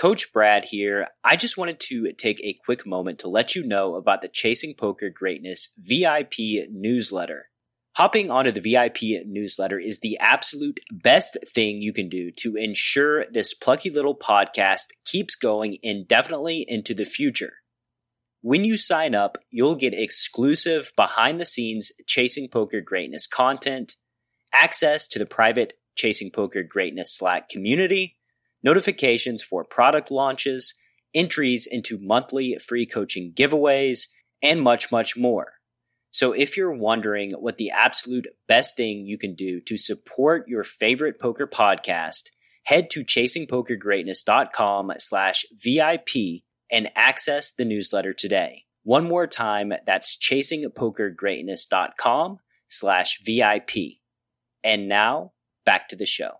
Coach Brad here. I just wanted to take a quick moment to let you know about the Chasing Poker Greatness VIP newsletter. Hopping onto the VIP newsletter is the absolute best thing you can do to ensure this plucky little podcast keeps going indefinitely into the future. When you sign up, you'll get exclusive behind the scenes Chasing Poker Greatness content, access to the private Chasing Poker Greatness Slack community, notifications for product launches, entries into monthly free coaching giveaways, and much, much more. So if you're wondering what the absolute best thing you can do to support your favorite poker podcast, head to chasingpokergreatness.com slash VIP and access the newsletter today. One more time, that's chasingpokergreatness.com slash VIP. And now, back to the show.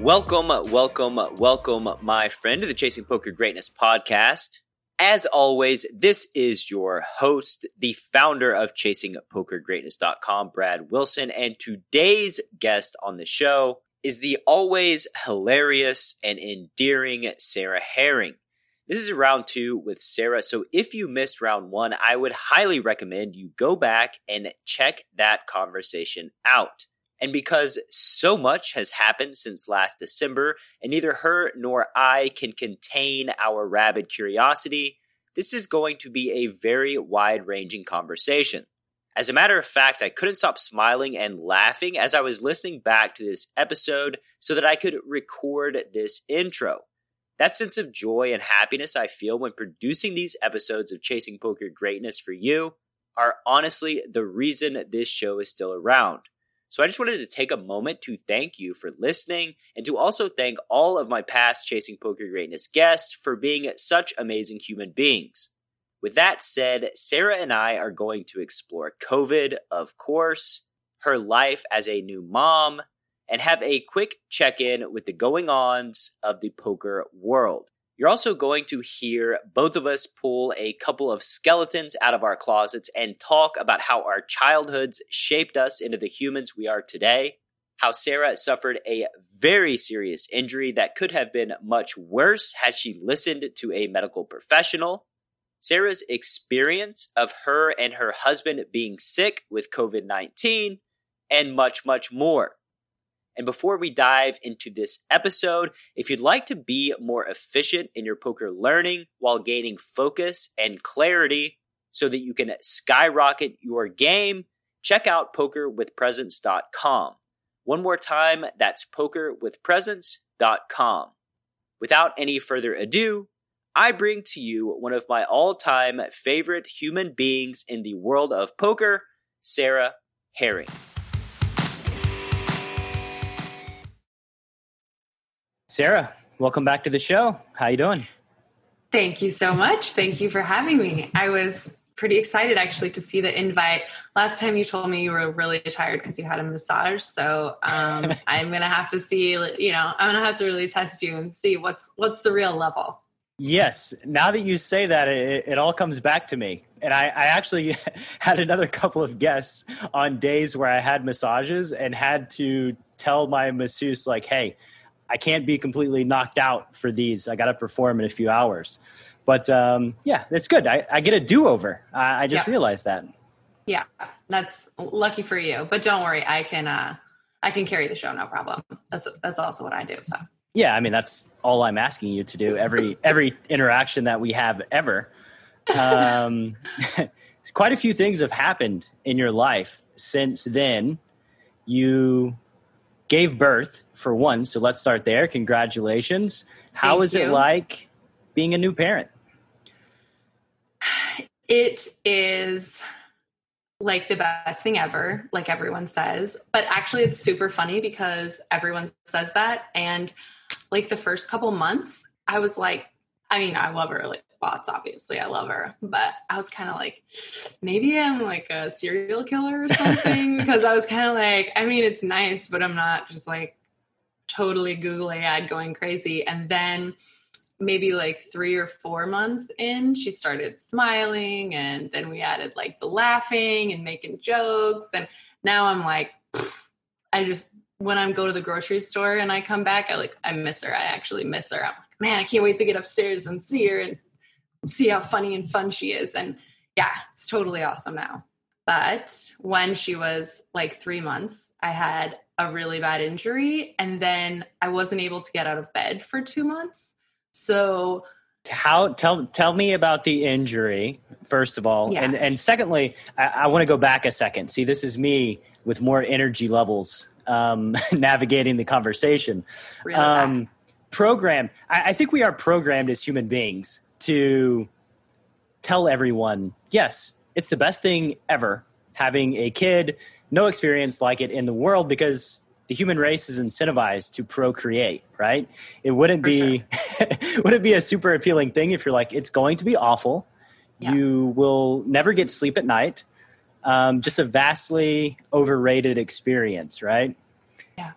Welcome, welcome, welcome, my friend, to the Chasing Poker Greatness podcast. As always, this is your host, the founder of ChasingPokerGreatness.com, Brad Wilson, and today's guest on the show is the always hilarious and endearing Sarah Herring. This is round two with Sarah, so if you missed round one, I would highly recommend you go back and check that conversation out. And because so much has happened since last December, and neither her nor I can contain our rabid curiosity, this is going to be a very wide ranging conversation. As a matter of fact, I couldn't stop smiling and laughing as I was listening back to this episode so that I could record this intro. That sense of joy and happiness I feel when producing these episodes of Chasing Poker Greatness for you are honestly the reason this show is still around. So I just wanted to take a moment to thank you for listening and to also thank all of my past Chasing Poker Greatness guests for being such amazing human beings. With that said, Sarah and I are going to explore COVID, of course, her life as a new mom, and have a quick check in with the going ons of the poker world. You're also going to hear both of us pull a couple of skeletons out of our closets and talk about how our childhoods shaped us into the humans we are today. How Sarah suffered a very serious injury that could have been much worse had she listened to a medical professional. Sarah's experience of her and her husband being sick with COVID 19, and much, much more. And before we dive into this episode, if you'd like to be more efficient in your poker learning while gaining focus and clarity so that you can skyrocket your game, check out pokerwithpresence.com. One more time, that's pokerwithpresence.com. Without any further ado, I bring to you one of my all time favorite human beings in the world of poker, Sarah Herring. Sarah, welcome back to the show. How you doing? Thank you so much. Thank you for having me. I was pretty excited actually to see the invite. Last time you told me you were really tired because you had a massage, so um, I'm gonna have to see. You know, I'm gonna have to really test you and see what's what's the real level. Yes. Now that you say that, it, it all comes back to me. And I, I actually had another couple of guests on days where I had massages and had to tell my masseuse like, "Hey." I can't be completely knocked out for these. I got to perform in a few hours. But um, yeah, that's good. I, I get a do over. I, I, just yeah. realized that. Yeah, that's lucky for you. But don't worry, I can uh, I can carry the show, no problem. That's that's also what I do. So yeah, I mean that's all I'm asking you to do every every interaction that we have ever. Um, quite a few things have happened in your life since then. You gave birth for one. So let's start there. Congratulations. How Thank is you. it like being a new parent? It is like the best thing ever, like everyone says. But actually, it's super funny because everyone says that. And like the first couple months, I was like, I mean, I love her like bots, obviously. I love her. But I was kind of like, maybe I'm like a serial killer or something. because I was kind of like, I mean, it's nice, but I'm not just like totally googly eyed going crazy. And then maybe like three or four months in, she started smiling. And then we added like the laughing and making jokes. And now I'm like, I just, when I go to the grocery store and I come back, I like, I miss her. I actually miss her. I'm like, man, I can't wait to get upstairs and see her and see how funny and fun she is. And yeah, it's totally awesome now. But when she was like three months, I had a really bad injury and then I wasn't able to get out of bed for two months. So how tell tell me about the injury first of all yeah. and and secondly i, I want to go back a second see this is me with more energy levels um, navigating the conversation really um, program I, I think we are programmed as human beings to tell everyone, yes, it's the best thing ever having a kid, no experience like it in the world because the human race is incentivized to procreate, right? It wouldn't For be sure. would it be a super appealing thing if you're like, it's going to be awful. Yeah. You will never get sleep at night. Um, just a vastly overrated experience, right? Yeah.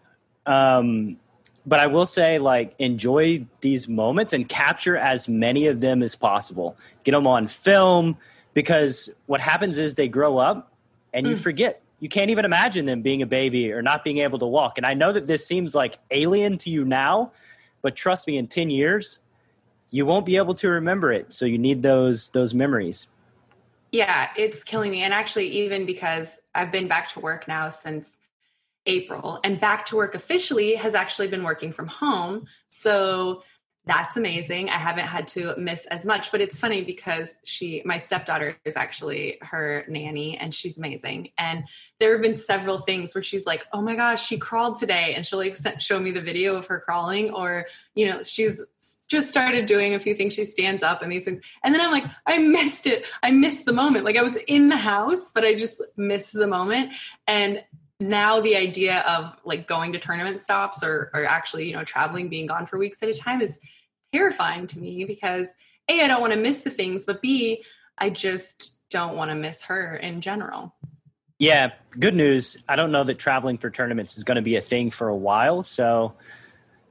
Um, but I will say, like, enjoy these moments and capture as many of them as possible. Get them on film because what happens is they grow up and you mm. forget. You can't even imagine them being a baby or not being able to walk. And I know that this seems like alien to you now, but trust me, in 10 years, you won't be able to remember it. So you need those those memories. Yeah, it's killing me. And actually, even because I've been back to work now since April and back to work officially has actually been working from home. So that's amazing. I haven't had to miss as much, but it's funny because she, my stepdaughter is actually her nanny and she's amazing. And there have been several things where she's like, oh my gosh, she crawled today. And she'll like show me the video of her crawling or, you know, she's just started doing a few things. She stands up and these things. And then I'm like, I missed it. I missed the moment. Like I was in the house, but I just missed the moment. And now the idea of like going to tournament stops or, or actually you know traveling being gone for weeks at a time is terrifying to me because a i don't want to miss the things but b i just don't want to miss her in general. Yeah good news. I don't know that traveling for tournaments is going to be a thing for a while so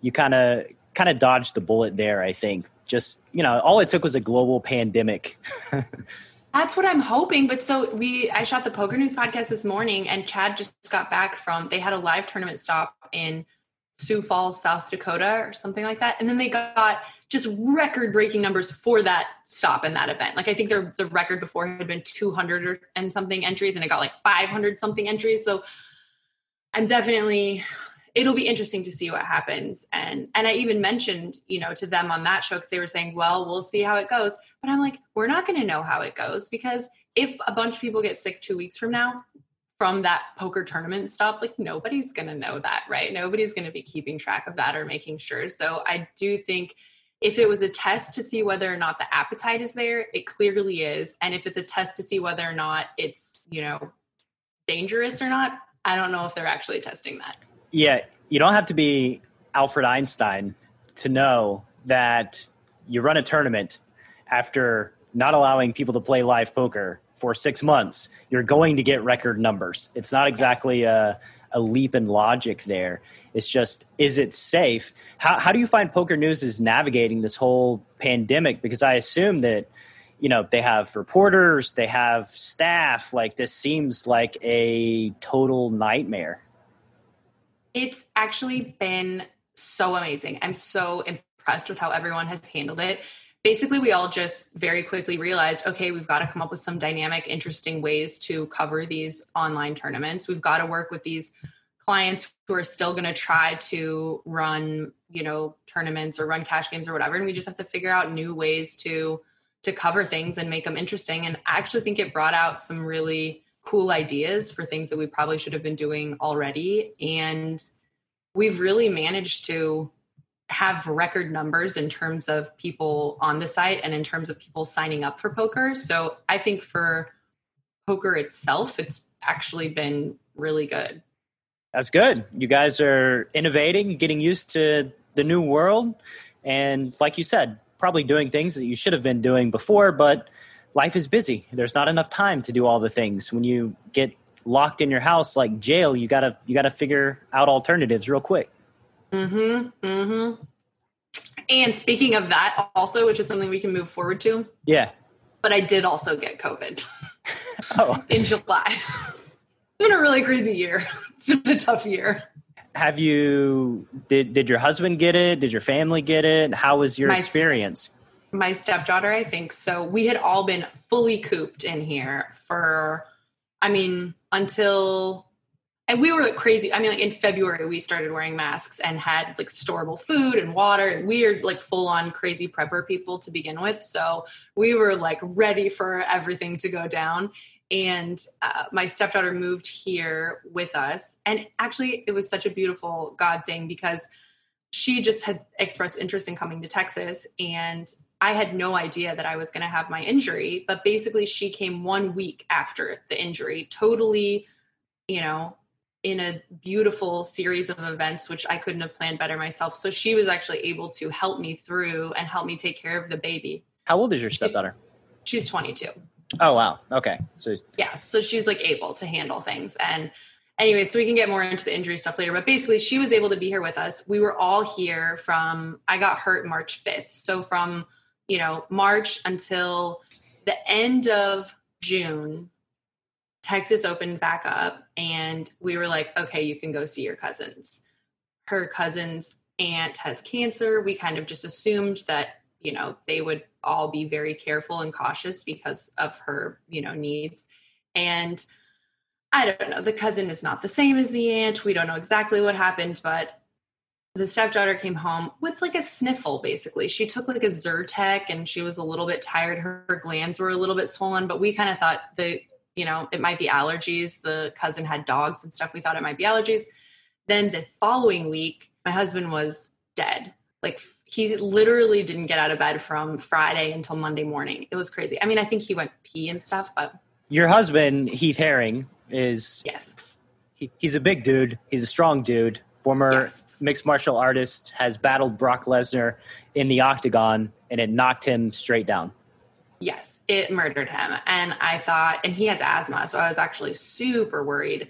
you kind of kind of dodged the bullet there i think. Just you know all it took was a global pandemic That's what I'm hoping. But so we, I shot the Poker News podcast this morning, and Chad just got back from. They had a live tournament stop in Sioux Falls, South Dakota, or something like that, and then they got just record-breaking numbers for that stop in that event. Like I think their the record before had been 200 and something entries, and it got like 500 something entries. So I'm definitely it'll be interesting to see what happens. And and i even mentioned you know to them on that show because they were saying well we'll see how it goes. But i'm like we're not going to know how it goes because if a bunch of people get sick two weeks from now from that poker tournament stop like nobody's going to know that right? Nobody's going to be keeping track of that or making sure. So i do think if it was a test to see whether or not the appetite is there it clearly is. And if it's a test to see whether or not it's you know dangerous or not i don't know if they're actually testing that yeah, you don't have to be Alfred Einstein to know that you run a tournament after not allowing people to play live poker for six months, you're going to get record numbers. It's not exactly a, a leap in logic there. It's just, is it safe? How, how do you find Poker News is navigating this whole pandemic? Because I assume that, you know, they have reporters, they have staff. Like, this seems like a total nightmare. It's actually been so amazing. I'm so impressed with how everyone has handled it. Basically, we all just very quickly realized okay, we've got to come up with some dynamic, interesting ways to cover these online tournaments. We've got to work with these clients who are still going to try to run, you know, tournaments or run cash games or whatever. And we just have to figure out new ways to to cover things and make them interesting. And I actually think it brought out some really cool ideas for things that we probably should have been doing already. And we've really managed to have record numbers in terms of people on the site and in terms of people signing up for poker. So I think for poker itself, it's actually been really good. That's good. You guys are innovating, getting used to the new world. And like you said, probably doing things that you should have been doing before, but life is busy. There's not enough time to do all the things. When you get locked in your house like jail, you gotta you gotta figure out alternatives real quick. Mm-hmm. Mm-hmm. And speaking of that, also, which is something we can move forward to. Yeah. But I did also get COVID. oh. in July. it's been a really crazy year. It's been a tough year. Have you did did your husband get it? Did your family get it? How was your my, experience? My stepdaughter, I think so. We had all been fully cooped in here for I mean, until and we were like crazy. I mean, like in February, we started wearing masks and had like storable food and water, and we are like full on crazy prepper people to begin with. So we were like ready for everything to go down. And uh, my stepdaughter moved here with us, and actually, it was such a beautiful God thing because she just had expressed interest in coming to Texas, and I had no idea that I was going to have my injury. But basically, she came one week after the injury, totally, you know, in a beautiful series of events which I couldn't have planned better myself. So she was actually able to help me through and help me take care of the baby. How old is your stepdaughter? She's, she's 22. Oh wow. Okay. So yeah, so she's like able to handle things and anyway, so we can get more into the injury stuff later, but basically she was able to be here with us. We were all here from I got hurt March 5th. So from, you know, March until the end of June, Texas opened back up and we were like, okay, you can go see your cousins. Her cousin's aunt has cancer. We kind of just assumed that, you know, they would all be very careful and cautious because of her, you know, needs. And I don't know, the cousin is not the same as the aunt. We don't know exactly what happened, but the stepdaughter came home with like a sniffle basically she took like a zyrtec and she was a little bit tired her, her glands were a little bit swollen but we kind of thought the you know, it might be allergies. The cousin had dogs and stuff. We thought it might be allergies. Then the following week, my husband was dead. Like he literally didn't get out of bed from Friday until Monday morning. It was crazy. I mean, I think he went pee and stuff, but your husband, Heath Herring, is yes. He, he's a big dude. He's a strong dude. Former yes. mixed martial artist has battled Brock Lesnar in the octagon, and it knocked him straight down. Yes, it murdered him. And I thought, and he has asthma. So I was actually super worried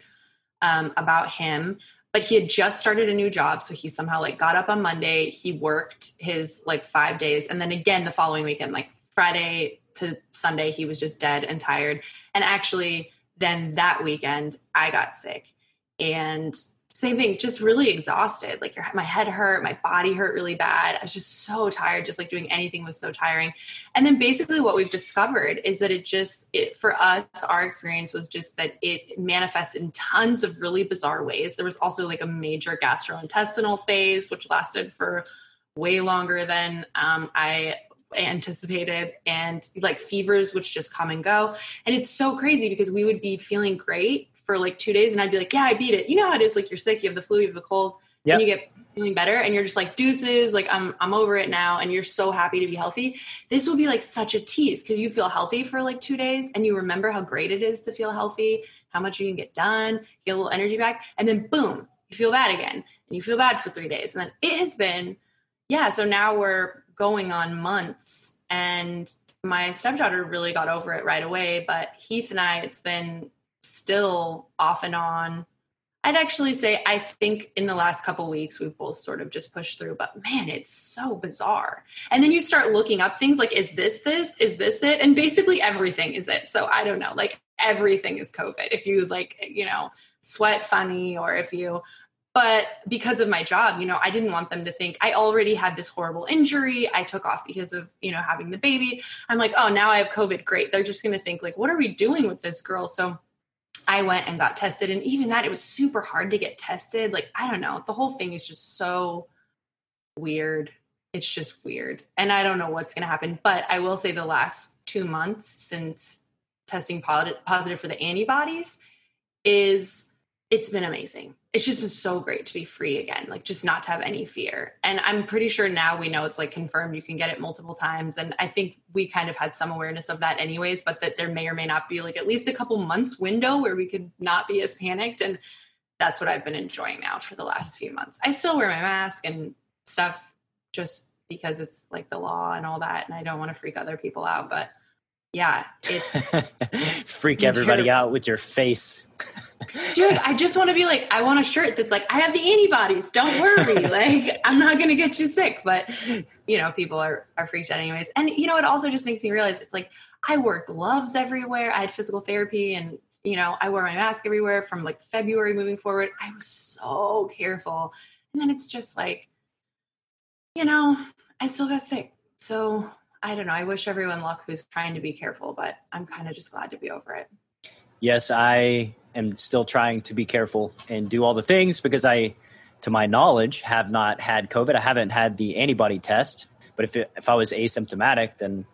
um, about him. But he had just started a new job. So he somehow like got up on Monday. He worked his like five days. And then again the following weekend, like Friday to Sunday, he was just dead and tired. And actually, then that weekend, I got sick. And same thing, just really exhausted. Like your, my head hurt, my body hurt really bad. I was just so tired. Just like doing anything was so tiring. And then basically, what we've discovered is that it just, it for us, our experience was just that it manifests in tons of really bizarre ways. There was also like a major gastrointestinal phase, which lasted for way longer than um, I anticipated and like fevers which just come and go and it's so crazy because we would be feeling great for like two days and I'd be like, yeah, I beat it. You know how it is like you're sick, you have the flu, you have the cold, yep. and you get feeling better and you're just like deuces, like I'm I'm over it now and you're so happy to be healthy. This will be like such a tease because you feel healthy for like two days and you remember how great it is to feel healthy, how much you can get done, you get a little energy back, and then boom, you feel bad again. And you feel bad for three days. And then it has been, yeah, so now we're going on months and my stepdaughter really got over it right away, but Heath and I, it's been still off and on. I'd actually say I think in the last couple weeks we've both sort of just pushed through, but man, it's so bizarre. And then you start looking up things like, is this this? Is this it? And basically everything is it. So I don't know, like everything is COVID. If you like, you know, sweat funny or if you, but because of my job, you know, I didn't want them to think I already had this horrible injury. I took off because of, you know, having the baby. I'm like, oh, now I have COVID. Great. They're just going to think like, what are we doing with this girl? So I went and got tested. And even that, it was super hard to get tested. Like, I don't know. The whole thing is just so weird. It's just weird. And I don't know what's going to happen. But I will say the last two months since testing positive for the antibodies is it's been amazing it's just been so great to be free again, like just not to have any fear. And I'm pretty sure now we know it's like confirmed you can get it multiple times. And I think we kind of had some awareness of that anyways, but that there may or may not be like at least a couple months window where we could not be as panicked. And that's what I've been enjoying now for the last few months. I still wear my mask and stuff just because it's like the law and all that. And I don't want to freak other people out. But yeah, it's freak everybody terrible. out with your face. Dude, I just want to be like, I want a shirt that's like, I have the antibodies. Don't worry. like, I'm not going to get you sick. But, you know, people are, are freaked out anyways. And, you know, it also just makes me realize it's like, I wore gloves everywhere. I had physical therapy and, you know, I wore my mask everywhere from like February moving forward. I was so careful. And then it's just like, you know, I still got sick. So I don't know. I wish everyone luck who's trying to be careful, but I'm kind of just glad to be over it. Yes, I am still trying to be careful and do all the things because I, to my knowledge, have not had COVID. I haven't had the antibody test, but if it, if I was asymptomatic, then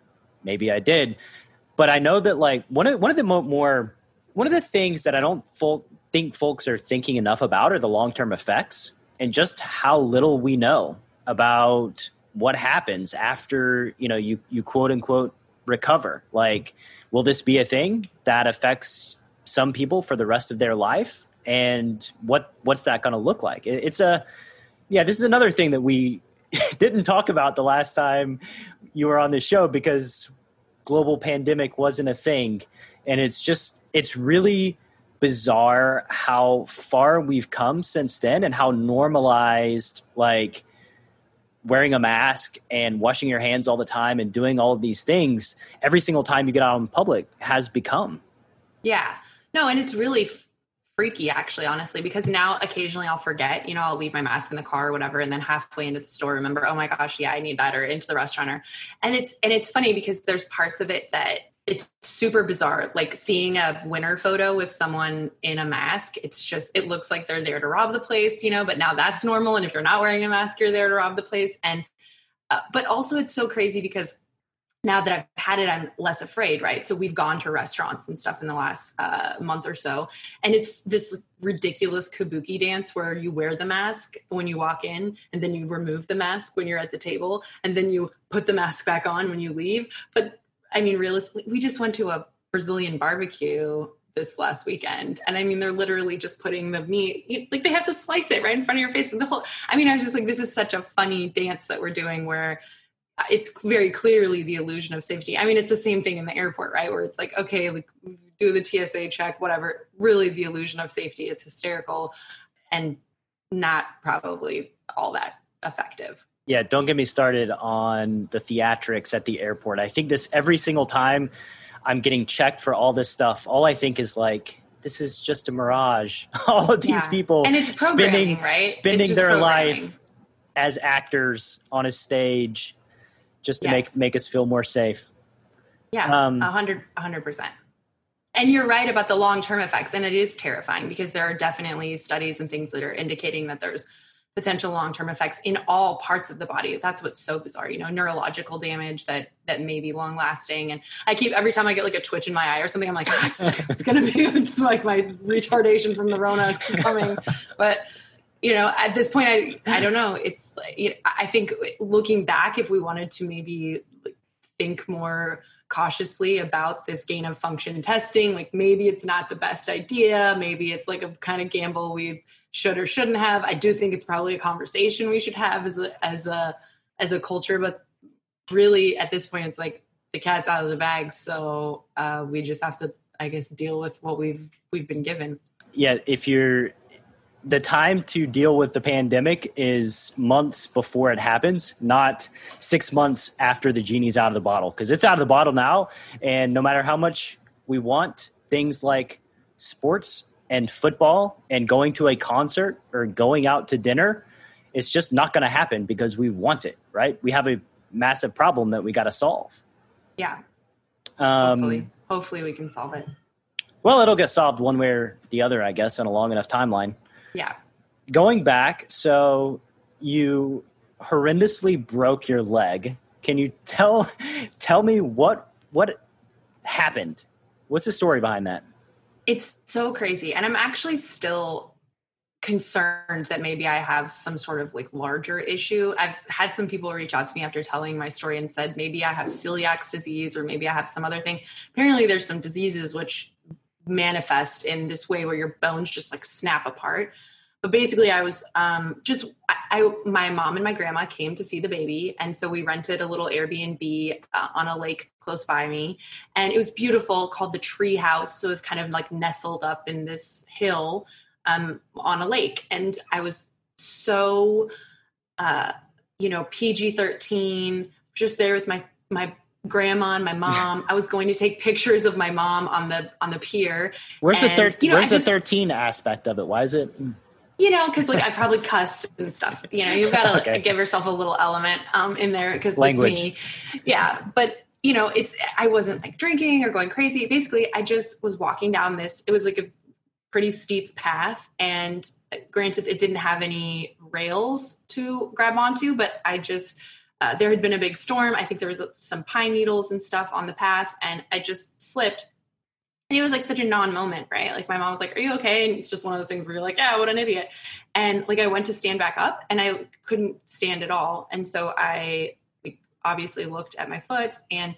maybe I did. But I know that like one of one of the mo- more one of the things that I don't folk, think folks are thinking enough about are the long term effects and just how little we know about what happens after you know you you quote unquote recover. Like, will this be a thing that affects some people for the rest of their life and what what's that going to look like? It's a yeah this is another thing that we didn't talk about the last time you were on the show because global pandemic wasn't a thing. And it's just it's really bizarre how far we've come since then and how normalized like wearing a mask and washing your hands all the time and doing all of these things every single time you get out in public has become. Yeah no, and it's really freaky actually honestly because now occasionally i'll forget you know i'll leave my mask in the car or whatever and then halfway into the store remember oh my gosh yeah i need that or into the restaurant or and it's and it's funny because there's parts of it that it's super bizarre like seeing a winner photo with someone in a mask it's just it looks like they're there to rob the place you know but now that's normal and if you're not wearing a mask you're there to rob the place and uh, but also it's so crazy because now that I've had it, I'm less afraid, right? So we've gone to restaurants and stuff in the last uh, month or so, and it's this ridiculous kabuki dance where you wear the mask when you walk in, and then you remove the mask when you're at the table, and then you put the mask back on when you leave. But I mean, realistically, we just went to a Brazilian barbecue this last weekend. And I mean, they're literally just putting the meat, like they have to slice it right in front of your face. And the whole, I mean, I was just like, this is such a funny dance that we're doing where it's very clearly the illusion of safety. I mean, it's the same thing in the airport, right? Where it's like, okay, like do the TSA check, whatever. Really, the illusion of safety is hysterical and not probably all that effective. Yeah, don't get me started on the theatrics at the airport. I think this every single time I'm getting checked for all this stuff, all I think is like, this is just a mirage. all of these yeah. people and it's spending, right? spending their life as actors on a stage just to yes. make make us feel more safe. Yeah, um, a hundred, a hundred percent. And you're right about the long term effects, and it is terrifying because there are definitely studies and things that are indicating that there's potential long term effects in all parts of the body. That's what's so bizarre, you know, neurological damage that that may be long lasting. And I keep every time I get like a twitch in my eye or something, I'm like, it's, it's going to be it's like my retardation from the Rona coming, but you know at this point i i don't know. It's you know, i think looking back if we wanted to maybe think more cautiously about this gain of function testing like maybe it's not the best idea. Maybe it's like a kind of gamble we should or shouldn't have. I do think it's probably a conversation we should have as a as a as a culture but really at this point it's like the cat's out of the bag. So uh, we just have to i guess deal with what we've we've been given. Yeah if you're the time to deal with the pandemic is months before it happens, not six months after the genie's out of the bottle. Because it's out of the bottle now, and no matter how much we want things like sports and football and going to a concert or going out to dinner, it's just not going to happen because we want it, right? We have a massive problem that we got to solve. Yeah. Um, hopefully, hopefully we can solve it. Well, it'll get solved one way or the other, I guess, on a long enough timeline. Yeah. Going back, so you horrendously broke your leg. Can you tell tell me what what happened? What's the story behind that? It's so crazy. And I'm actually still concerned that maybe I have some sort of like larger issue. I've had some people reach out to me after telling my story and said maybe I have celiac disease or maybe I have some other thing. Apparently there's some diseases which manifest in this way where your bones just like snap apart. but basically I was um, just I, I, my mom and my grandma came to see the baby, and so we rented a little Airbnb uh, on a lake close by me, and it was beautiful, called the Tree House. So it was kind of like nestled up in this hill um, on a lake, and I was so uh, you know PG thirteen, just there with my my grandma and my mom. I was going to take pictures of my mom on the on the pier. Where's and, the thirteen? You know, where's just, the thirteen aspect of it? Why is it? You know, because like I probably cussed and stuff. You know, you've got to okay. give yourself a little element um, in there because it's me. Yeah, but you know, it's I wasn't like drinking or going crazy. Basically, I just was walking down this. It was like a pretty steep path, and uh, granted, it didn't have any rails to grab onto, but I just uh, there had been a big storm. I think there was some pine needles and stuff on the path, and I just slipped. And it was like such a non moment, right? Like my mom was like, Are you okay? And it's just one of those things where you're like, Yeah, what an idiot. And like I went to stand back up and I couldn't stand at all. And so I obviously looked at my foot and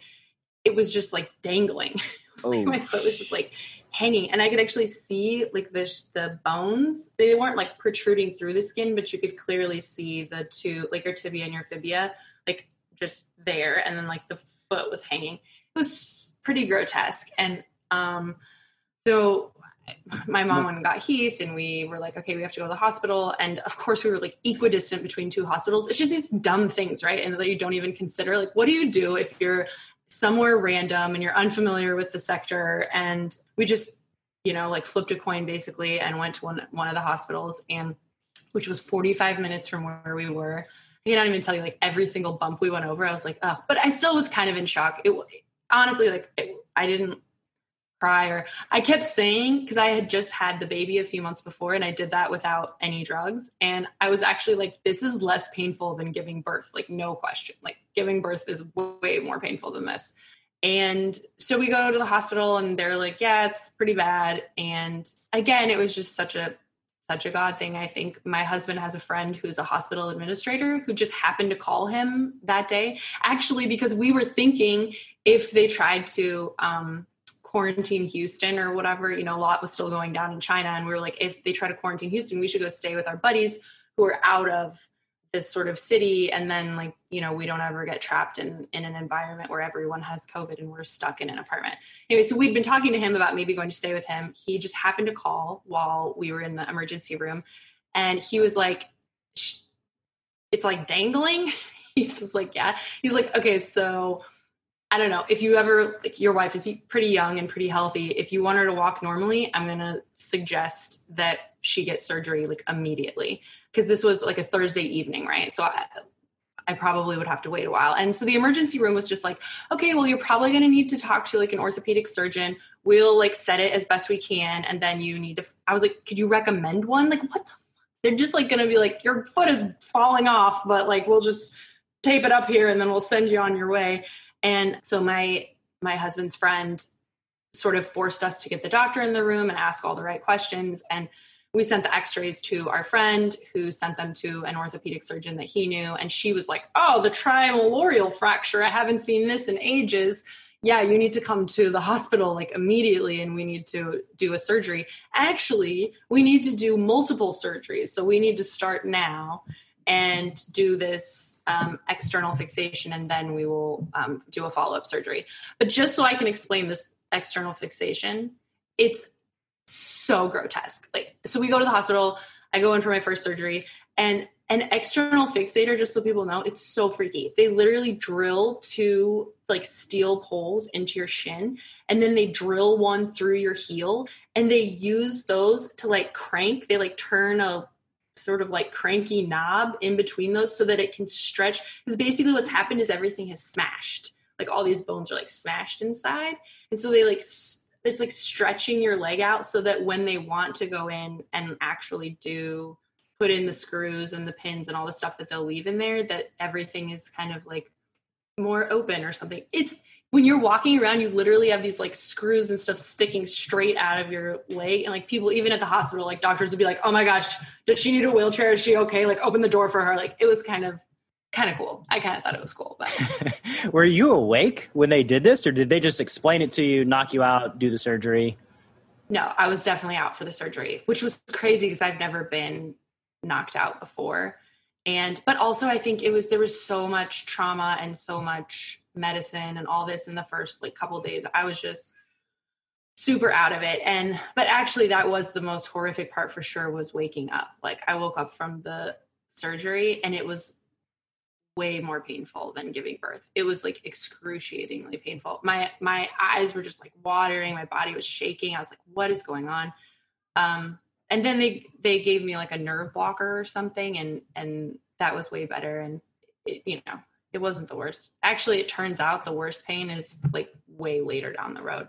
it was just like dangling. oh. like my foot was just like hanging and i could actually see like the the bones they weren't like protruding through the skin but you could clearly see the two like your tibia and your fibia like just there and then like the foot was hanging it was pretty grotesque and um so my mom went and got Heath, and we were like, okay, we have to go to the hospital. And of course, we were like equidistant between two hospitals. It's just these dumb things, right? And that you don't even consider. Like, what do you do if you're somewhere random and you're unfamiliar with the sector. And we just you know like flipped a coin basically and went to one one of the hospitals and which was 45 minutes from where we were. I cannot even tell you like every single bump we went over i was like oh but i still was kind of in shock. It honestly like it, i didn't prior. I kept saying because I had just had the baby a few months before and I did that without any drugs. And I was actually like, this is less painful than giving birth, like, no question. Like, giving birth is way more painful than this. And so we go to the hospital and they're like, yeah, it's pretty bad. And again, it was just such a such a god thing. I think my husband has a friend who's a hospital administrator who just happened to call him that day. Actually, because we were thinking if they tried to um, quarantine Houston or whatever, you know, a lot was still going down in China. And we were like, if they try to quarantine Houston, we should go stay with our buddies who are out of this sort of city. And then like, you know, we don't ever get trapped in, in an environment where everyone has COVID and we're stuck in an apartment. Anyway, so we'd been talking to him about maybe going to stay with him. He just happened to call while we were in the emergency room. And he was like, it's like dangling. he was like, yeah. He's like, okay, so I don't know if you ever like your wife is pretty young and pretty healthy. If you want her to walk normally, I'm gonna suggest that she get surgery like immediately because this was like a Thursday evening, right? So I, I probably would have to wait a while. And so the emergency room was just like, okay, well, you're probably going to need to talk to like an orthopedic surgeon. We'll like set it as best we can. And then you need to, I was like, could you recommend one? Like, what the They're just like going to be like, your foot is falling off, but like, we'll just tape it up here and then we'll send you on your way. And so my my husband's friend sort of forced us to get the doctor in the room and ask all the right questions. And we sent the x-rays to our friend who sent them to an orthopedic surgeon that he knew. And she was like oh the trimalleolar fracture. I haven't seen this in ages. Yeah you need to come to the hospital like immediately and we need to do a surgery. Actually we need to do multiple surgeries. So we need to start now and do this um, external fixation, and then we will um, do a follow up surgery. But just so I can explain this external fixation, it's so grotesque. Like, so we go to the hospital. I go in for my first surgery, and an external fixator, just so people know, it's so freaky. They literally drill two like steel poles into your shin, and then they drill one through your heel, and they use those to like crank. They like turn a sort of like cranky knob in between those so that it can stretch. Because basically, what's happened is everything has smashed. Like all these bones are like smashed inside. And so they like, it's like stretching your leg out so that when they want to go in and actually do put in the screws and the pins and all the stuff that they'll leave in there, that everything is kind of like more open or something. It's when you're walking around, you literally have these like screws and stuff sticking straight out of your leg. And like people, even at the hospital, like doctors would be like, oh my gosh, does she need a wheelchair? Is she okay? Like open the door for her. Like it was kind of, kind of cool. I kind of thought it was cool. But were you awake when they did this or did they just explain it to you, knock you out, do the surgery? no, I was definitely out for the surgery, which was crazy because I've never been knocked out before. And, but also I think it was, there was so much trauma and so much medicine and all this in the first like couple days. I was just super out of it. And, but actually that was the most horrific part for sure was waking up. Like I woke up from the surgery and it was way more painful than giving birth. It was like excruciatingly painful. My my eyes were just like watering, my body was shaking. I was like, what is going on? Um, and then they they gave me like a nerve blocker or something and and that was way better and it, you know, it wasn't the worst. Actually, it turns out the worst pain is like way later down the road.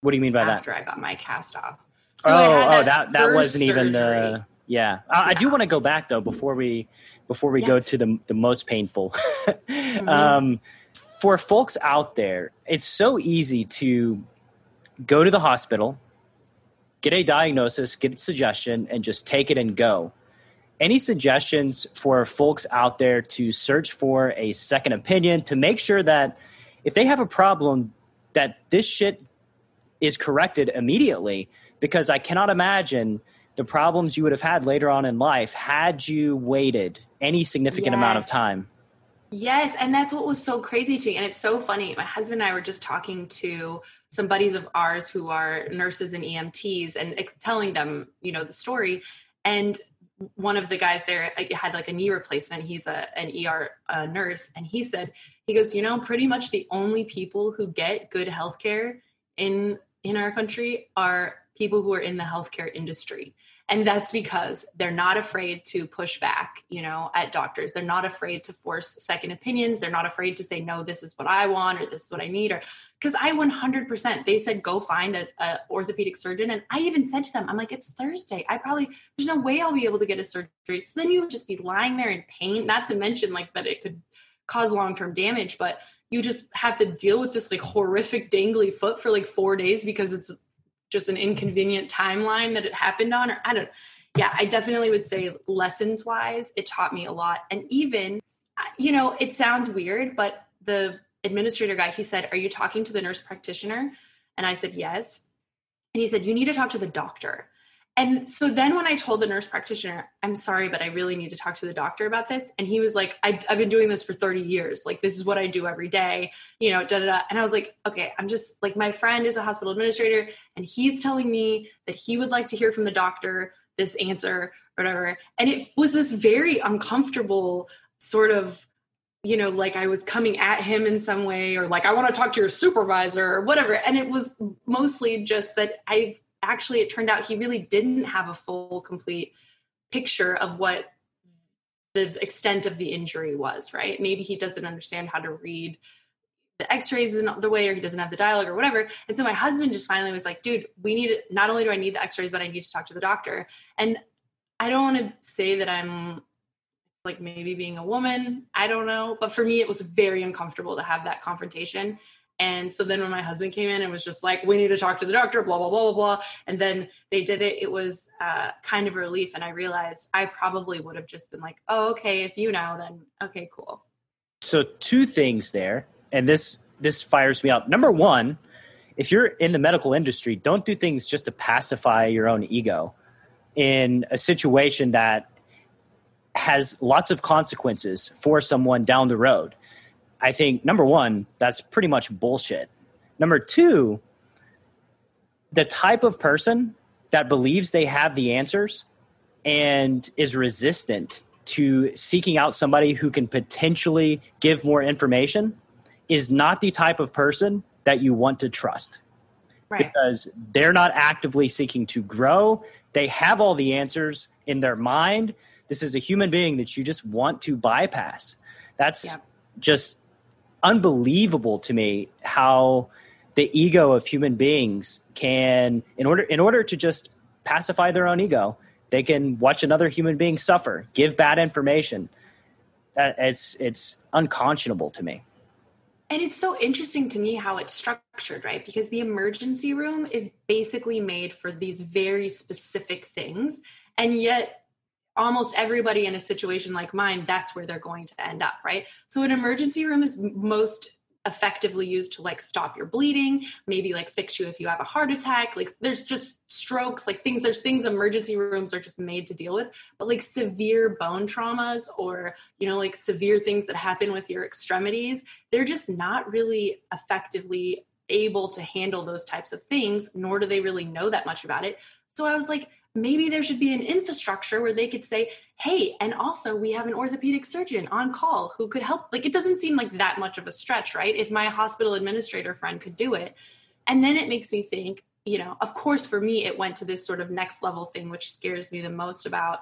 What do you mean by after that? After I got my cast off. So oh, that oh, that that wasn't surgery. even the yeah. I, I do want to go back though before we before we yeah. go to the the most painful. mm-hmm. um, for folks out there, it's so easy to go to the hospital, get a diagnosis, get a suggestion, and just take it and go. Any suggestions for folks out there to search for a second opinion to make sure that if they have a problem, that this shit is corrected immediately? Because I cannot imagine the problems you would have had later on in life had you waited any significant yes. amount of time. Yes, and that's what was so crazy to me. And it's so funny. My husband and I were just talking to some buddies of ours who are nurses and EMTs and ex- telling them, you know, the story. And one of the guys there had like a knee replacement. He's a an ER uh, nurse, and he said, he goes, you know, pretty much the only people who get good health care in in our country are people who are in the healthcare industry and that's because they're not afraid to push back you know at doctors. They're not afraid to force second opinions. They're not afraid to say no this is what i want or this is what i need or because i 100% they said go find a, a, orthopedic surgeon and i even said to them i'm like it's thursday. I probably there's no way i'll be able to get a surgery. So then you would just be lying there in pain not to mention like that it could cause long-term damage but you just have to deal with this like horrific dangly foot for like four days because it's just an inconvenient timeline that it happened on or i don't yeah i definitely would say lessons wise it taught me a lot. And even you know it sounds weird but the administrator guy he said are you talking to the nurse practitioner? And i said yes. And he said you need to talk to the doctor and so then when I told the nurse practitioner, I'm sorry, but I really need to talk to the doctor about this. And he was like, I, have been doing this for 30 years. Like, this is what I do every day, you know, da da da. And I was like, okay, I'm just like, my friend is a hospital administrator and he's telling me that he would like to hear from the doctor this answer or whatever. And it was this very uncomfortable sort of, you know, like I was coming at him in some way or like, I want to talk to your supervisor or whatever. And it was mostly just that I actually it turned out he really didn't have a full complete picture of what the extent of the injury was right? Maybe he doesn't understand how to read the x-rays in the way or he doesn't have the dialogue or whatever. And so my husband just finally was like dude we need not only do i need the x-rays but i need to talk to the doctor. And i don't want to say that i'm like maybe being a woman i don't know but for me it was very uncomfortable to have that confrontation and so then when my husband came in and was just like, we need to talk to the doctor, blah, blah, blah, blah, blah. And then they did it. It was uh, kind of a relief. And I realized I probably would have just been like, oh, okay, if you know, then okay, cool. So two things there. And this this fires me up. Number one, if you're in the medical industry, don't do things just to pacify your own ego in a situation that has lots of consequences for someone down the road. I think number one, that's pretty much bullshit. Number two, the type of person that believes they have the answers and is resistant to seeking out somebody who can potentially give more information is not the type of person that you want to trust. Right. Because they're not actively seeking to grow. They have all the answers in their mind. This is a human being that you just want to bypass. That's yep. just unbelievable to me how the ego of human beings can in order in order to just pacify their own ego they can watch another human being suffer give bad information. That it's it's unconscionable to me. And it's so interesting to me how it's structured right? Because the emergency room is basically made for these very specific things and yet almost everybody in a situation like mine, that's where they're going to end up, right? So an emergency room is most effectively used to like stop your bleeding, maybe like fix you if you have a heart attack. Like there's just strokes, like things, there's things emergency rooms are just made to deal with. But like severe bone traumas or, you know, like severe things that happen with your extremities, they're just not really effectively able to handle those types of things, nor do they really know that much about it. So I was like, maybe there should be an infrastructure where they could say, hey, and also we have an orthopedic surgeon on call who could help. Like it doesn't seem like that much of a stretch, right? If my hospital administrator friend could do it. And then it makes me think, you know, of course, for me, it went to this sort of next level thing, which scares me the most about.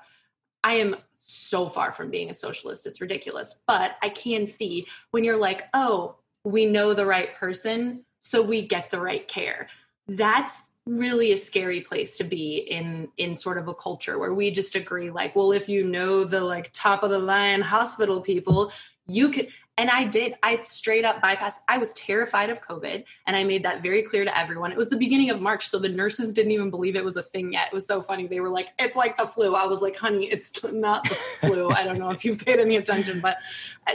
I am so far from being a socialist. It's ridiculous. But I can see when you're like, oh, we know the right person, so we get the right care. That's really a scary place to be in in sort of a culture where we just agree like well if you know the like top of the line hospital people you could and I did. I straight up bypassed. I was terrified of COVID. And I made that very clear to everyone. It was the beginning of March. So the nurses didn't even believe it was a thing yet. It was so funny. They were like, it's like the flu. I was like, honey, it's not the flu. I don't know if you've paid any attention. But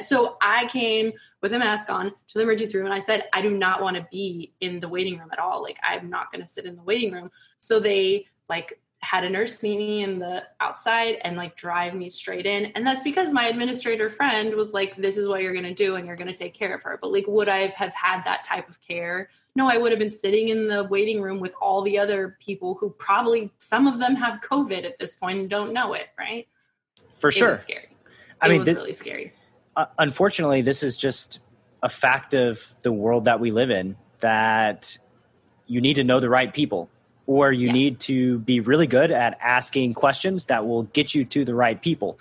so I came with a mask on to the emergency room and I said, I do not want to be in the waiting room at all. Like, I'm not going to sit in the waiting room. So they like had a nurse meet me in the outside and like drive me straight in. And that's because my administrator friend was like, this is what you're going to do and you're going to take care of her. But like, would I have had that type of care? No, I would have been sitting in the waiting room with all the other people who probably, some of them have COVID at this point and don't know it, right? For sure. scary. It I mean, was th- really scary. Uh, unfortunately, this is just a fact of the world that we live in that you need to know the right people or you yeah. need to be really good at asking questions that will get you to the right people.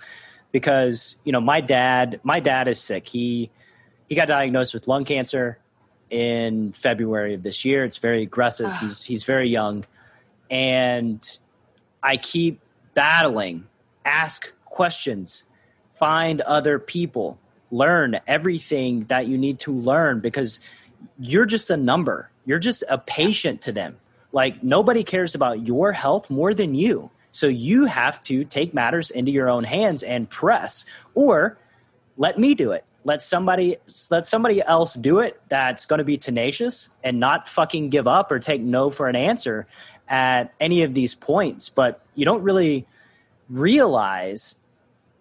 Because you know my dad my dad is sick. He he got diagnosed with lung cancer in February of this year. It's very aggressive. He's he's very young. And I keep battling ask questions find other people learn everything that you need to learn because you're just a number. You're just a patient to them like nobody cares about your health more than you. So you have to take matters into your own hands and press or let me do it. Let somebody let somebody else do it that's going to be tenacious and not fucking give up or take no for an answer at any of these points, but you don't really realize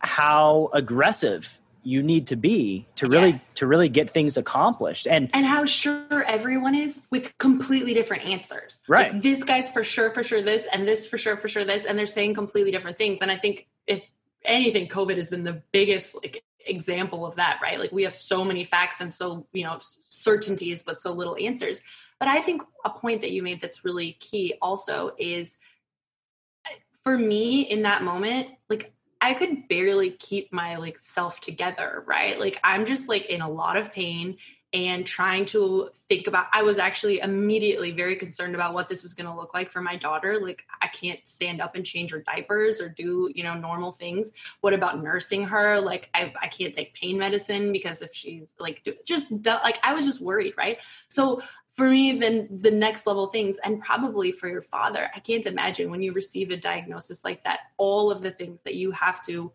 how aggressive you need to be to really yes. to really get things accomplished. And and how sure everyone is with completely different answers. Right. like this guy's for sure for sure this and this for sure for sure this and they're saying completely different things. And i think if anything covid has been the biggest like example of that right? Like we have so many facts and so you know certainties but so little answers. But i think a point that you made that's really key also is uh, for me in that moment like I could barely keep my like self together, right? Like I'm just like in a lot of pain and trying to think about I was actually immediately very concerned about what this was going to look like for my daughter. Like I can't stand up and change her diapers or do, you know, normal things. What about nursing her? Like I I can't take pain medicine because if she's like just like I was just worried, right? So for me then the next level things and probably for your father. I can't imagine when you receive a diagnosis like that all of the things that you have to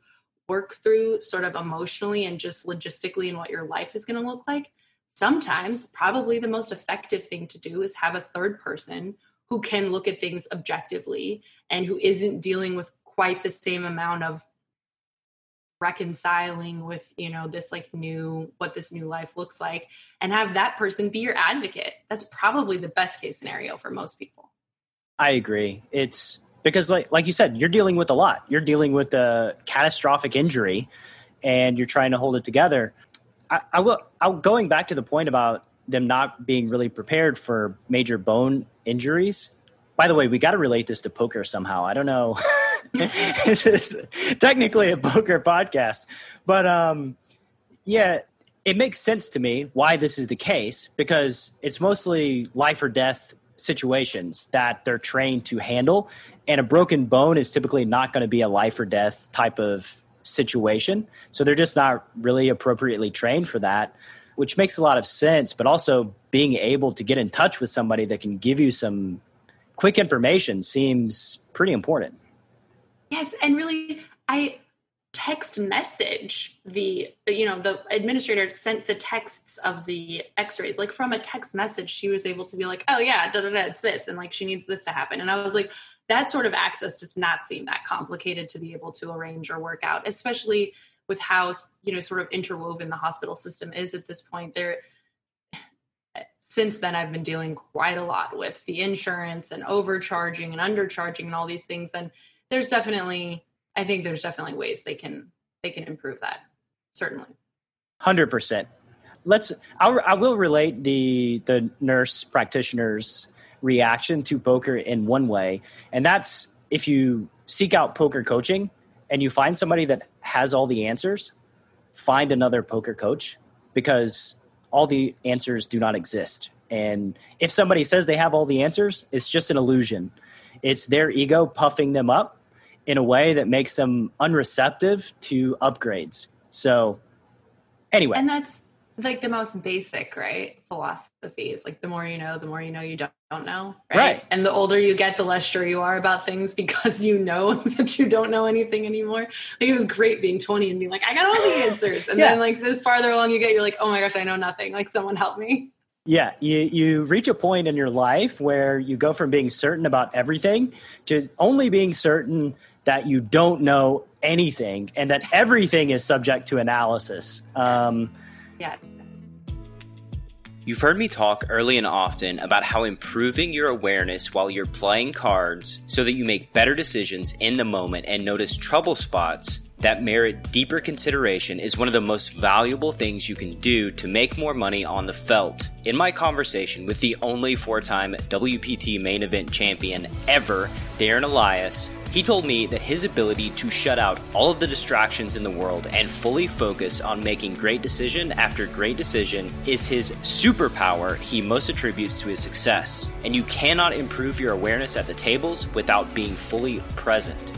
work through sort of emotionally and just logistically and what your life is going to look like. Sometimes probably the most effective thing to do is have a third person who can look at things objectively and who isn't dealing with quite the same amount of reconciling with you know this like new what this new life looks like and have that person be your advocate. That's probably the best case scenario for most people. I agree. It's because like like you said you're dealing with a lot. You're dealing with a catastrophic injury and you're trying to hold it together. I, I will I'll, going back to the point about them not being really prepared for major bone injuries by the way we got to relate this to poker somehow. I don't know this is technically a poker podcast, but um, yeah, it makes sense to me why this is the case because it's mostly life or death situations that they're trained to handle, and a broken bone is typically not going to be a life or death type of situation. So they're just not really appropriately trained for that, which makes a lot of sense. But also being able to get in touch with somebody that can give you some quick information seems pretty important. Yes, and really, I text message the you know the administrator sent the texts of the x-rays. Like from a text message she was able to be like oh yeah da, da, da, it's this and like she needs this to happen. And i was like that sort of access does not seem that complicated to be able to arrange or work out especially with how you know sort of interwoven the hospital system is at this point. There since then i've been dealing quite a lot with the insurance and overcharging and undercharging and all these things. And there's definitely I think there's definitely ways they can they can improve that. Certainly. Hundred percent. Let's. I'll, I will relate the the nurse practitioner's reaction to poker in one way, and that's if you seek out poker coaching and you find somebody that has all the answers, find another poker coach because all the answers do not exist. And if somebody says they have all the answers, it's just an illusion. It's their ego puffing them up in a way that makes them unreceptive to upgrades. So, anyway. And that's like the most basic, right? Philosophies. like the more you know, the more you know you don't, don't know. Right? right? And the older you get, the less sure you are about things because you know that you don't know anything anymore. Like it was great being 20 and being like, I got all the answers. And yeah. then like the farther along you get, you're like, oh my gosh, I know nothing. Like someone help me. Yeah, you, you reach a point in your life where you go from being certain about everything to only being certain that you don't know anything and that everything is subject to analysis. Um, yeah. You've heard me talk early and often about how improving your awareness while you're playing cards so that you make better decisions in the moment and notice trouble spots that merit deeper consideration is one of the most valuable things you can do to make more money on the felt. In my conversation with the only four time WPT main event champion ever, Darren Elias, he told me that his ability to shut out all of the distractions in the world and fully focus on making great decision after great decision is his superpower he most attributes to his success. And you cannot improve your awareness at the tables without being fully present.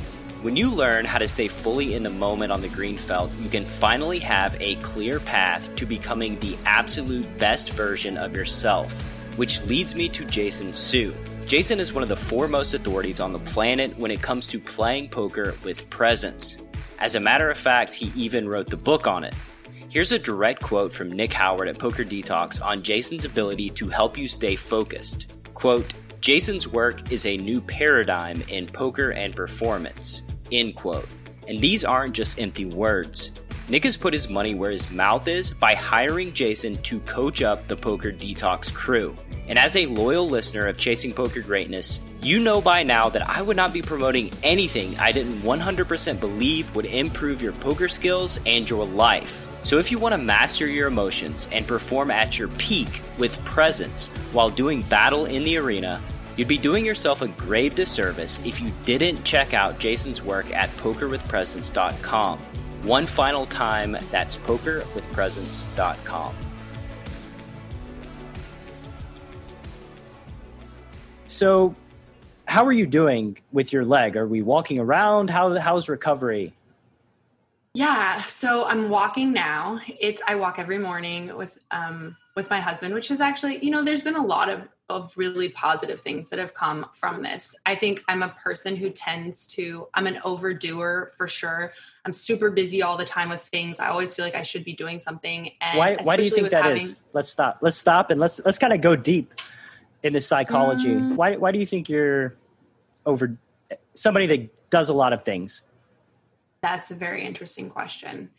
When you learn how to stay fully in the moment on the green felt, you can finally have a clear path to becoming the absolute best version of yourself. Which leads me to Jason Su. Jason is one of the foremost authorities on the planet when it comes to playing poker with presence. As a matter of fact, he even wrote the book on it. Here's a direct quote from Nick Howard at Poker Detox on Jason's ability to help you stay focused. Quote, Jason's work is a new paradigm in poker and performance. End quote. And these aren't just empty words. Nick has put his money where his mouth is by hiring Jason to coach up the Poker Detox crew. And as a loyal listener of Chasing Poker Greatness, you know by now that I would not be promoting anything I didn't 100% believe would improve your poker skills and your life. So if you want to master your emotions and perform at your peak with presence while doing battle in the arena, you'd be doing yourself a grave disservice if you didn't check out Jason's work at pokerwithpresence.com. One final time, that's pokerwithpresence.com. So, how are you doing with your leg? Are we walking around? How how's recovery? Yeah, so I'm walking now. It's I walk every morning with um with my husband, which is actually, you know, there's been a lot of of really positive things that have come from this. I think I'm a person who tends to I'm an overdoer for sure. I'm super busy all the time with things. I always feel like I should be doing something. And why why do you think that having, is? Let's stop. Let's stop and let's let's kind of go deep in the psychology. Um, why why do you think you're over somebody that does a lot of things? That's a very interesting question.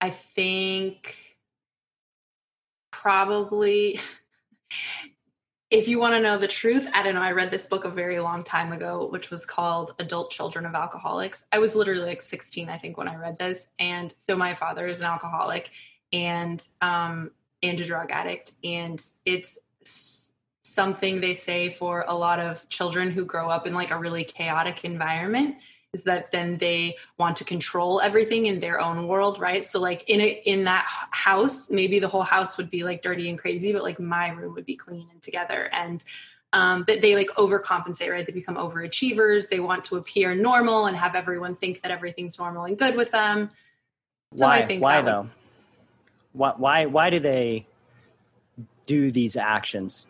I think probably if you want to know the truth, I don't know. I read this book a very long time ago, which was called Adult Children of Alcoholics. I was literally like 16, I think, when I read this. And so my father is an alcoholic and um and a drug addict. And it's something they say for a lot of children who grow up in like a really chaotic environment is that then they want to control everything in their own world right? So like in a in that house maybe the whole house would be like dirty and crazy but like my room would be clean and together. And um, that they like overcompensate right? They become overachievers. They want to appear normal and have everyone think that everything's normal and good with them. So I think why why though? Would... why, why why do they do these actions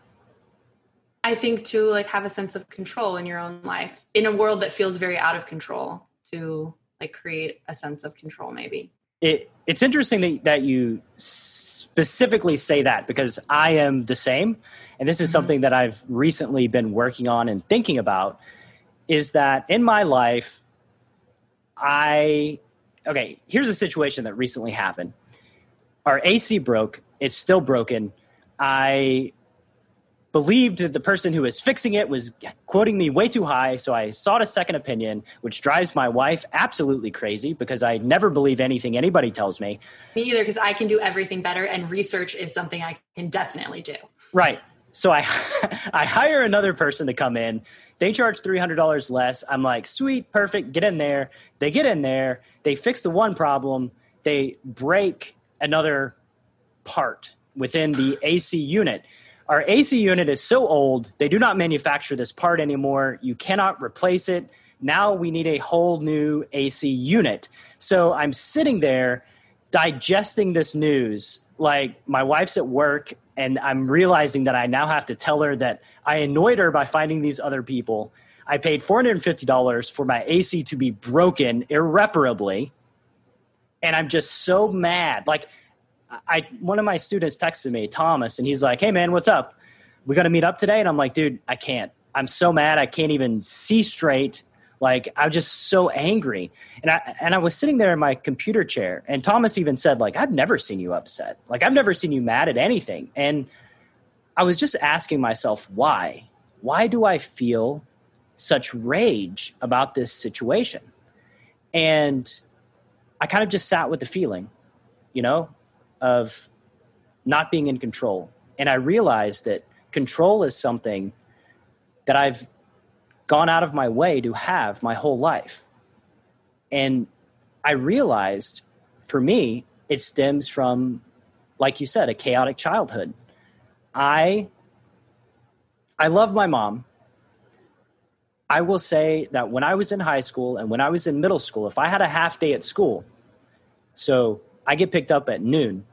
I think to like have a sense of control in your own life in a world that feels very out of control to like create a sense of control maybe it, it's interesting that, that you specifically say that because I am the same. And this is mm-hmm. something that I've recently been working on and thinking about is that in my life, I, okay, here's a situation that recently happened. Our AC broke, it's still broken. I believed that the person who was fixing it was quoting me way too high, so I sought a second opinion, which drives my wife absolutely crazy because I never believe anything anybody tells me. Me either, because I can do everything better, and research is something I can definitely do. Right. So I I hire another person to come in. They charge three hundred dollars less. I'm like, sweet, perfect, get in there. They get in there. They fix the one problem. They break another part within the AC unit our AC unit is so old, they do not manufacture this part anymore. You cannot replace it. Now we need a whole new AC unit. So I'm sitting there digesting this news. Like my wife's at work, and I'm realizing that I now have to tell her that I annoyed her by finding these other people. I paid $450 for my AC to be broken irreparably. And I'm just so mad. Like, I one of my students texted me, Thomas, and he's like, "Hey man, what's up? We got to meet up today." And I'm like, "Dude, I can't. I'm so mad. I can't even see straight. Like I'm just so angry." And I and I was sitting there in my computer chair, and Thomas even said, "Like I've never seen you upset. Like I've never seen you mad at anything." And I was just asking myself, why? Why do I feel such rage about this situation? And I kind of just sat with the feeling, you know, of not being in control. And I realized that control is something that I've gone out of my way to have my whole life. And I realized for me, it stems from, like you said, a chaotic childhood. I I love my mom. I will say that when I was in high school and when I was in middle school, if I had a half day at school, so I get picked up at noon,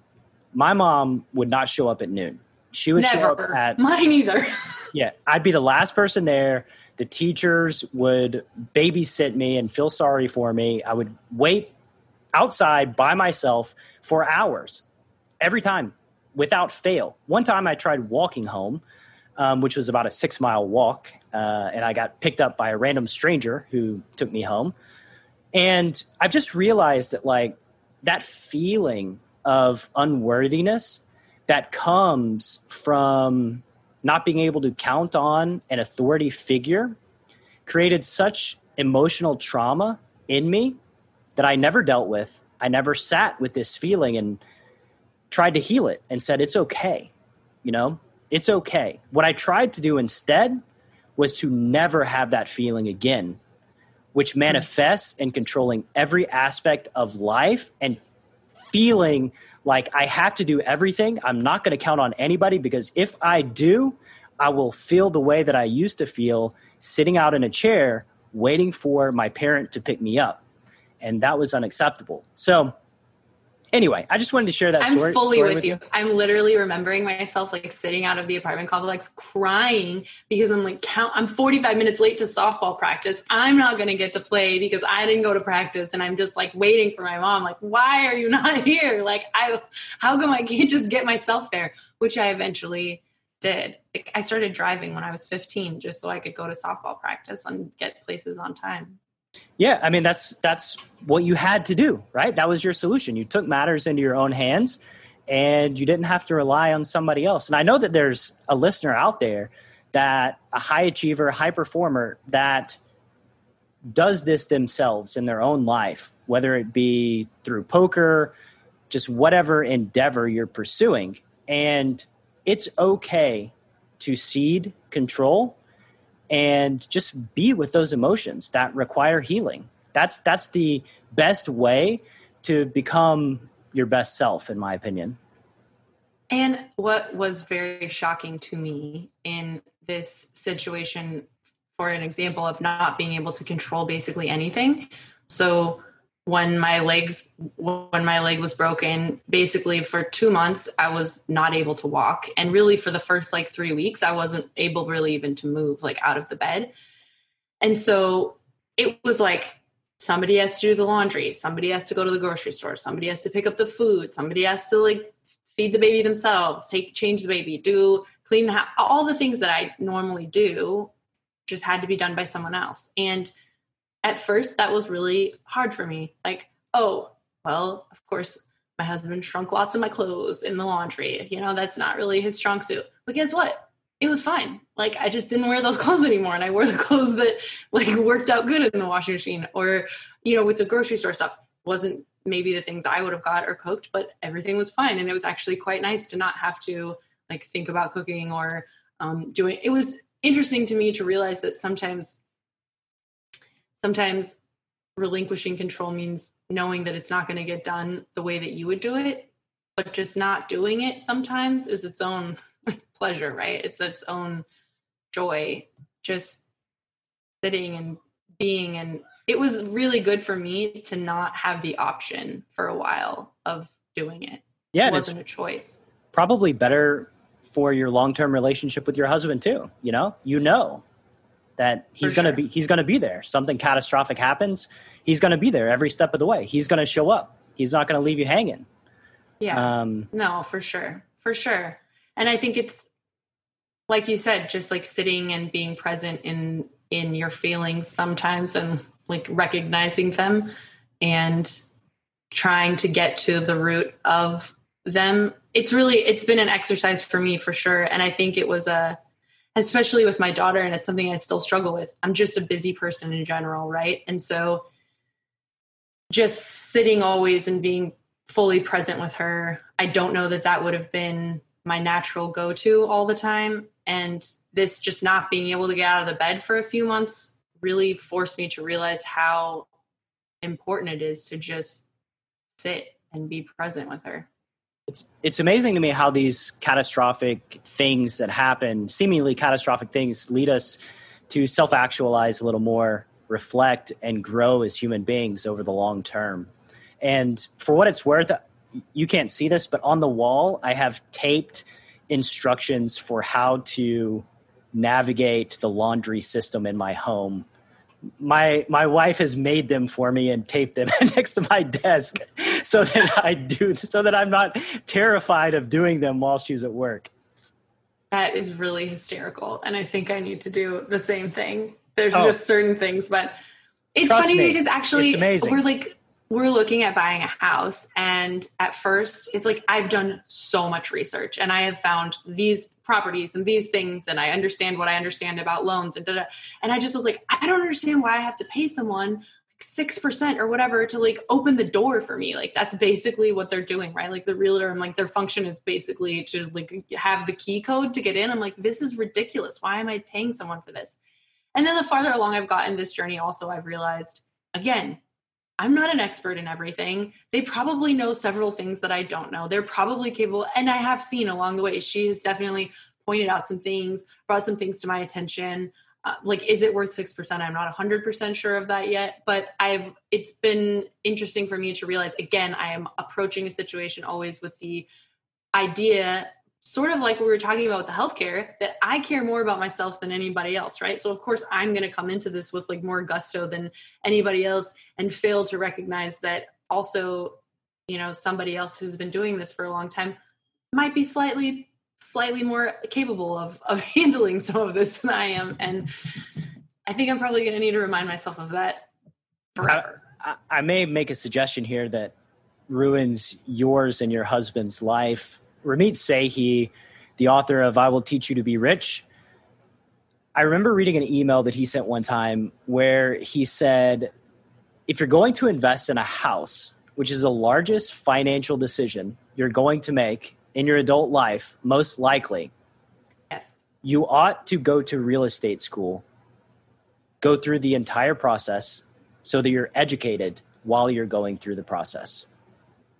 my mom would not show up at noon. She would Never. show up at mine either. yeah, I'd be the last person there. The teachers would babysit me and feel sorry for me. I would wait outside by myself for hours every time without fail. One time I tried walking home, um, which was about a six mile walk, uh, and I got picked up by a random stranger who took me home. And I've just realized that, like, that feeling of unworthiness that comes from not being able to count on an authority figure created such emotional trauma in me that I never dealt with. I never sat with this feeling and tried to heal it and said, it's okay. You know, it's okay. What I tried to do instead was to never have that feeling again, which manifests in controlling every aspect of life and feeling like I have to do everything. I'm not going to count on anybody because if I do, I will feel the way that I used to feel sitting out in a chair waiting for my parent to pick me up. And that was unacceptable. So anyway, I just wanted to share that I'm story. fully story with, you. you. I'm literally remembering myself like sitting out of the apartment complex crying because I'm like, count, I'm 45 minutes late to softball practice. I'm not going to get to play because I didn't go to practice. And I'm just like waiting for my mom. Like, why are you not here? Like, I, how come I can't just get myself there? Which I eventually did. I started driving when I was 15 just so I could go to softball practice and get places on time. Yeah, I mean that's that's what you had to do, right? That was your solution. You took matters into your own hands and you didn't have to rely on somebody else. And I know that there's a listener out there that a high achiever, high performer that does this themselves in their own life, whether it be through poker, just whatever endeavor you're pursuing. And it's okay to cede control and just be with those emotions that require healing. That's that's the best way to become your best self in my opinion. And what was very shocking to me in this situation for an example of not being able to control basically anything. So when my legs when my leg was broken basically for 2 months I was not able to walk and really for the first like 3 weeks I wasn't able really even to move like out of the bed. And so it was like somebody has to do the laundry, somebody has to go to the grocery store, somebody has to pick up the food, somebody has to like feed the baby themselves, take change the baby, do clean the house, all the things that I normally do just had to be done by someone else. And at first that was really hard for me. Like, oh, well, of course, my husband shrunk lots of my clothes in the laundry. You know, that's not really his strong suit. But guess what? It was fine. Like I just didn't wear those clothes anymore and I wore the clothes that like worked out good in the washing machine or you know with the grocery store stuff wasn't maybe the things I would have got or cooked, but everything was fine and it was actually quite nice to not have to like think about cooking or um, doing it was interesting to me to realize that sometimes sometimes relinquishing control means knowing that it's not going to get done the way that you would do it but just not doing it sometimes is its own pleasure right? It's its own joy just sitting and being and it was really good for me to not have the option for a while of doing it. Yeah it wasn't a choice. probably better for your long-term relationship with your husband too you know? You know that he's going to be he's going to be there. Something catastrophic happens he's going to be there every step of the way. He's going to show up. He's not going to leave you hanging. Yeah. Um, no for sure. For sure. And i think it's like you said just like sitting and being present in in your feelings sometimes and like recognizing them and trying to get to the root of them. It's really it's been an exercise for me for sure. And i think it was a especially with my daughter and it's something i still struggle with. I'm just a busy person in general right? And so just sitting always and being fully present with her i don't know that that would have been my natural go-to all the time. And this just not being able to get out of the bed for a few months really forced me to realize how important it is to just sit and be present with her it's it's amazing to me how these catastrophic things that happen, seemingly catastrophic things, lead us to self actualize a little more, reflect, and grow as human beings over the long term. And for what it's worth, you can't see this, but on the wall, I have taped instructions for how to navigate the laundry system in my home my my wife has made them for me and taped them next to my desk so that I do so that I'm not terrified of doing them while she's at work. That is really hysterical and I think I need to do the same thing. There's oh. just certain things but it's Trust funny me. because actually we're like we're looking at buying a house and at first it's like I've done so much research and I have found these properties and these things and I understand what I understand about loans and da, and I just was like I don't understand why I have to pay someone six percent or whatever to like open the door for me. Like that's basically what they're doing right? Like the realtor and like their function is basically to like have the key code to get in. I'm like this is ridiculous. Why am I paying someone for this? And then the farther along I've gotten this journey also I've realized again I'm not an expert in everything. They probably know several things that I don't know. They're probably capable, and I have seen along the way. She has definitely pointed out some things, brought some things to my attention. Uh, like, is it worth six percent? I'm not 100 percent sure of that yet, but I've. It's been interesting for me to realize. Again, I am approaching a situation always with the idea sort of like we were talking about with the healthcare that I care more about myself than anybody else, right? So of course I'm going to come into this with like more gusto than anybody else and fail to recognize that also, you know, somebody else who's been doing this for a long time might be slightly slightly more capable of of handling some of this than I am and I think I'm probably going to need to remind myself of that forever. I, I may make a suggestion here that ruins yours and your husband's life Ramit Sethi, the author of I Will Teach You to Be Rich, I remember reading an email that he sent one time where he said, if you're going to invest in a house, which is the largest financial decision you're going to make in your adult life, most likely, yes. you ought to go to real estate school, go through the entire process so that you're educated while you're going through the process.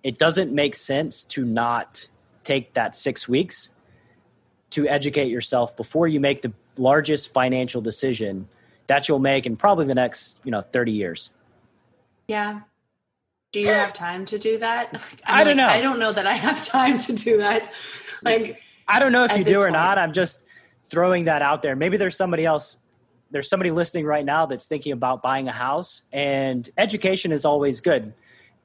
It doesn't make sense to not take that six weeks to educate yourself before you make the largest financial decision that you'll make in probably the next you know 30 years. Yeah. Do you have time to do that? I don't like, know. I don't know that i have time to do that. Like i don't know if you do or point. not i'm just throwing that out there. Maybe there's somebody else there's somebody listening right now that's thinking about buying a house, and education is always good.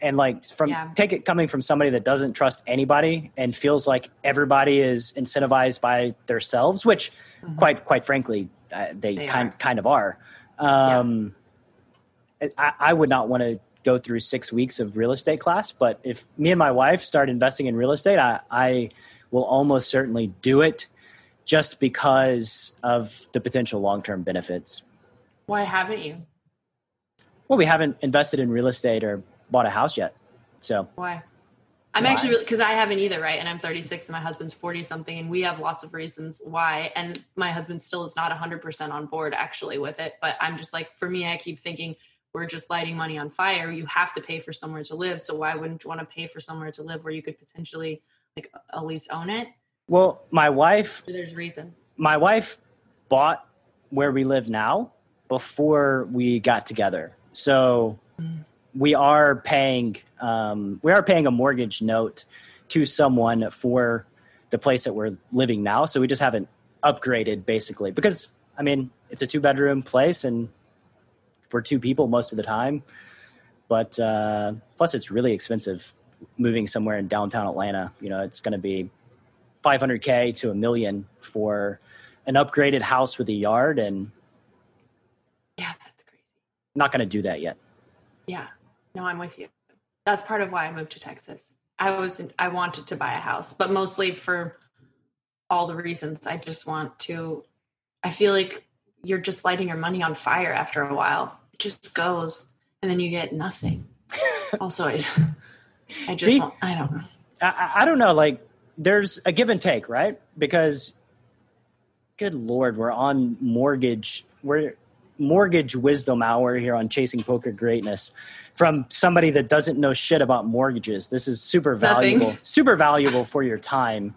And like from Yeah. take it coming from somebody that doesn't trust anybody and feels like everybody is incentivized by themselves, which quite quite frankly uh, they, Mm-hmm. They kind are. kind of are. Um, I, I would not want to go through six weeks of real estate class, but if me and my wife start investing in real estate, I, I will almost certainly do it just because of the potential long term benefits. Why haven't you? Well, we haven't invested in real estate or bought a house yet. So, Why? I'm Why? actually because I haven't either, right? And I'm 36 and my husband's 40 something, and we have lots of reasons why. And my husband still is not 100% on board actually with it. But I'm just like, for me, I keep thinking we're just lighting money on fire. You have to pay for somewhere to live. So why wouldn't you want to pay for somewhere to live where you could potentially like at least own it? well, my wife There's reasons. my wife bought where we live now before we got together. So mm. We are paying um, we are paying a mortgage note to someone for the place that we're living now. So we just haven't upgraded basically because I mean it's a two bedroom place and we're two people most of the time. But uh, plus it's really expensive moving somewhere in downtown Atlanta. You know, it's going to be 500k to a million for an upgraded house with a yard and Yeah, that's crazy. not going to do that yet. Yeah. No, I'm with you. That's part of why I moved to Texas. I was I wanted to buy a house, but mostly for all the reasons. I just want to I feel like you're just lighting your money on fire after a while. It just goes and then you get nothing. also I I just See? want, I don't know. I- I, I don't know. Like, there's a give and take, right? Because, good lord, we're on mortgage. We're mortgage wisdom hour here on Chasing Poker Greatness from somebody that doesn't know shit about mortgages. This is super Nothing. valuable, super valuable for your time.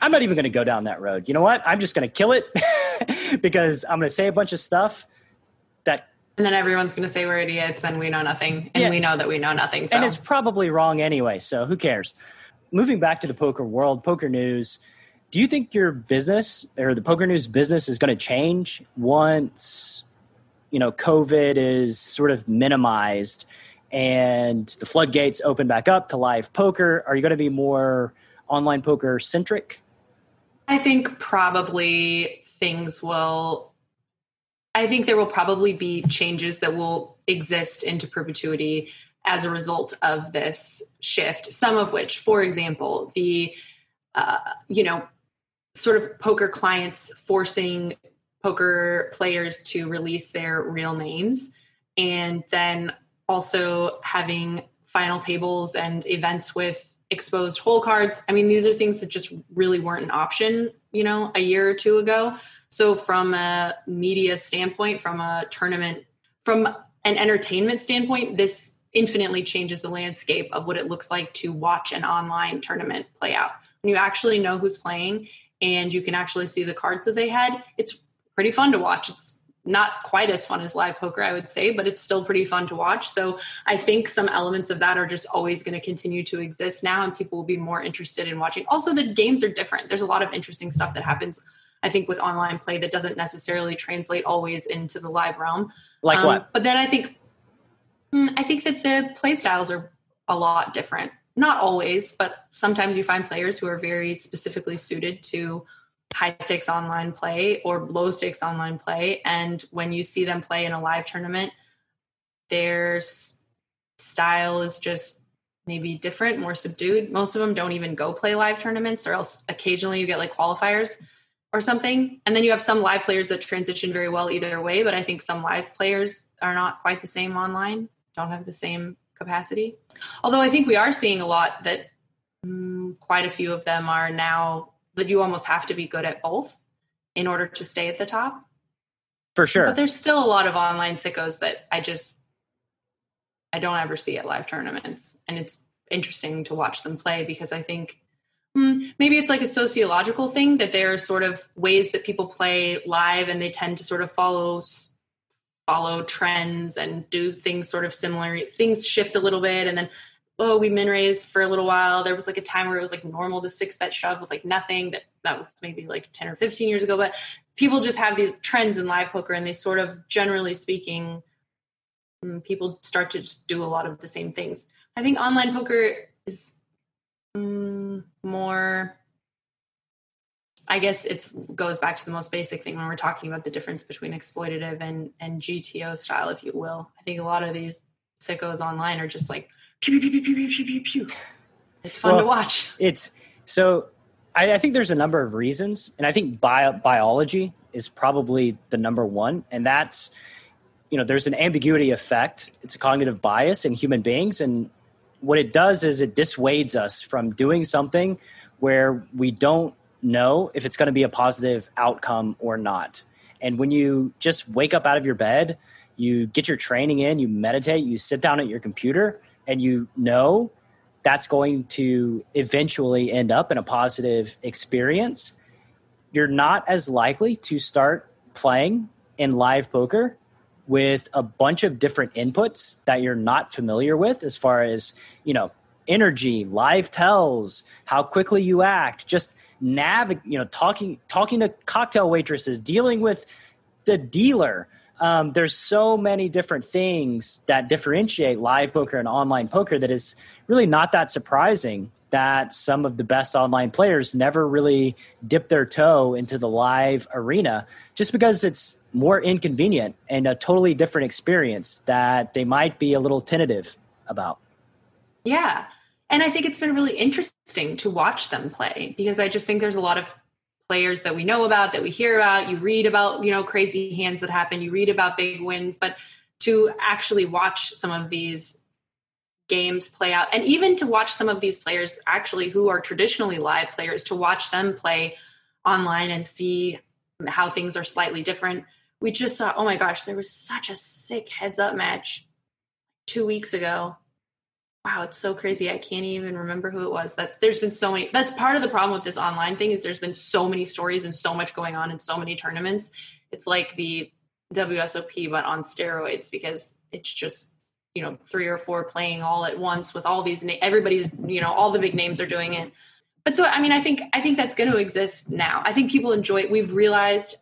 I'm not even going to go down that road. You know what? I'm just going to kill it because I'm going to say a bunch of stuff that And then everyone's going to say we're idiots and we know nothing and Yeah. we know that we know nothing. So and it's probably wrong anyway. So who cares? Moving back to the poker world, poker news. Do you think your business or the poker news business is going to change once you know COVID is sort of minimized and the floodgates open back up to live poker? Are you going to be more online poker centric? I think probably things will. I think there will probably be changes that will exist into perpetuity as a result of this shift. Some of which, for example, the uh, you know sort of poker clients forcing poker players to release their real names, and then also having final tables and events with exposed hole cards. I mean, these are things that just really weren't an option, you know, a year or two ago. So, from a media standpoint, from a tournament, from an entertainment standpoint, this infinitely changes the landscape of what it looks like to watch an online tournament play out. When you actually know who's playing and you can actually see the cards that they had, it's pretty fun to watch. It's not quite as fun as live poker, I would say, but it's still pretty fun to watch. So I think some elements of that are just always going to continue to exist now, and people will be more interested in watching. Also, the games are different. There's a lot of interesting stuff that happens, I think, with online play that doesn't necessarily translate always into the live realm. Like Um, what? But then I think, mm, I think that the play styles are a lot different. Not always, but sometimes you find players who are very specifically suited to high stakes online play or low stakes online play. And when you see them play in a live tournament, their style is just maybe different, more subdued. Most of them don't even go play live tournaments, or else occasionally you get like qualifiers or something. And then you have some live players that transition very well either way, but I think some live players are not quite the same online, don't have the same capacity. Although I think we are seeing a lot that mm, quite a few of them are now that you almost have to be good at both in order to stay at the top. For sure. But there's still a lot of online sickos that I just I don't ever see at live tournaments, and it's interesting to watch them play because I think hmm, maybe it's like a sociological thing that there are sort of ways that people play live, and they tend to sort of follow follow trends and do things sort of similar. Things shift a little bit, and then oh, we min raised for a little while. There was like a time where it was like normal to six bet shove with like nothing. That that was maybe like 10 or 15 years ago. But people just have these trends in live poker and they sort of generally speaking, mm, people start to just do a lot of the same things. I think online poker is um, more I guess it goes back to the most basic thing when we're talking about the difference between exploitative and and GTO style, if you will. I think a lot of these sickos online are just like pew pew pew pew pew pew pew pew. It's fun well, to watch. It's so. I, I, think there's a number of reasons, and I think bio, biology is probably the number one, and that's you know there's an ambiguity effect. It's a cognitive bias in human beings, and what it does is it dissuades us from doing something where we don't know if it's going to be a positive outcome or not. And when you just wake up out of your bed, you get your training in, you meditate, you sit down at your computer, and you know that's going to eventually end up in a positive experience, you're not as likely to start playing in live poker with a bunch of different inputs that you're not familiar with as far as, you know, energy, live tells, how quickly you act, just navigate, you know, talking talking to cocktail waitresses, dealing with the dealer. Um, there's so many different things that differentiate live poker and online poker that is really not that surprising that some of the best online players never really dip their toe into the live arena just because it's more inconvenient and a totally different experience that they might be a little tentative about. Yeah and I think it's been really interesting to watch them play because I just think there's a lot of players that we know about, that we hear about. You read about, you know, crazy hands that happen, you read about big wins, but to actually watch some of these games play out and even to watch some of these players actually who are traditionally live players to watch them play online and see how things are slightly different. We just saw, oh my gosh, there was such a sick heads up match two weeks ago wow it's so crazy. I can't even remember who it was. That's there's been so many that's part of the problem with this online thing is there's been so many stories and so much going on in so many tournaments. It's like the wsop but on steroids because it's just you know three or four playing all at once with all these everybody's you know all the big names are doing it. But so i mean i think i think that's going to exist now. I think people enjoy it we've realized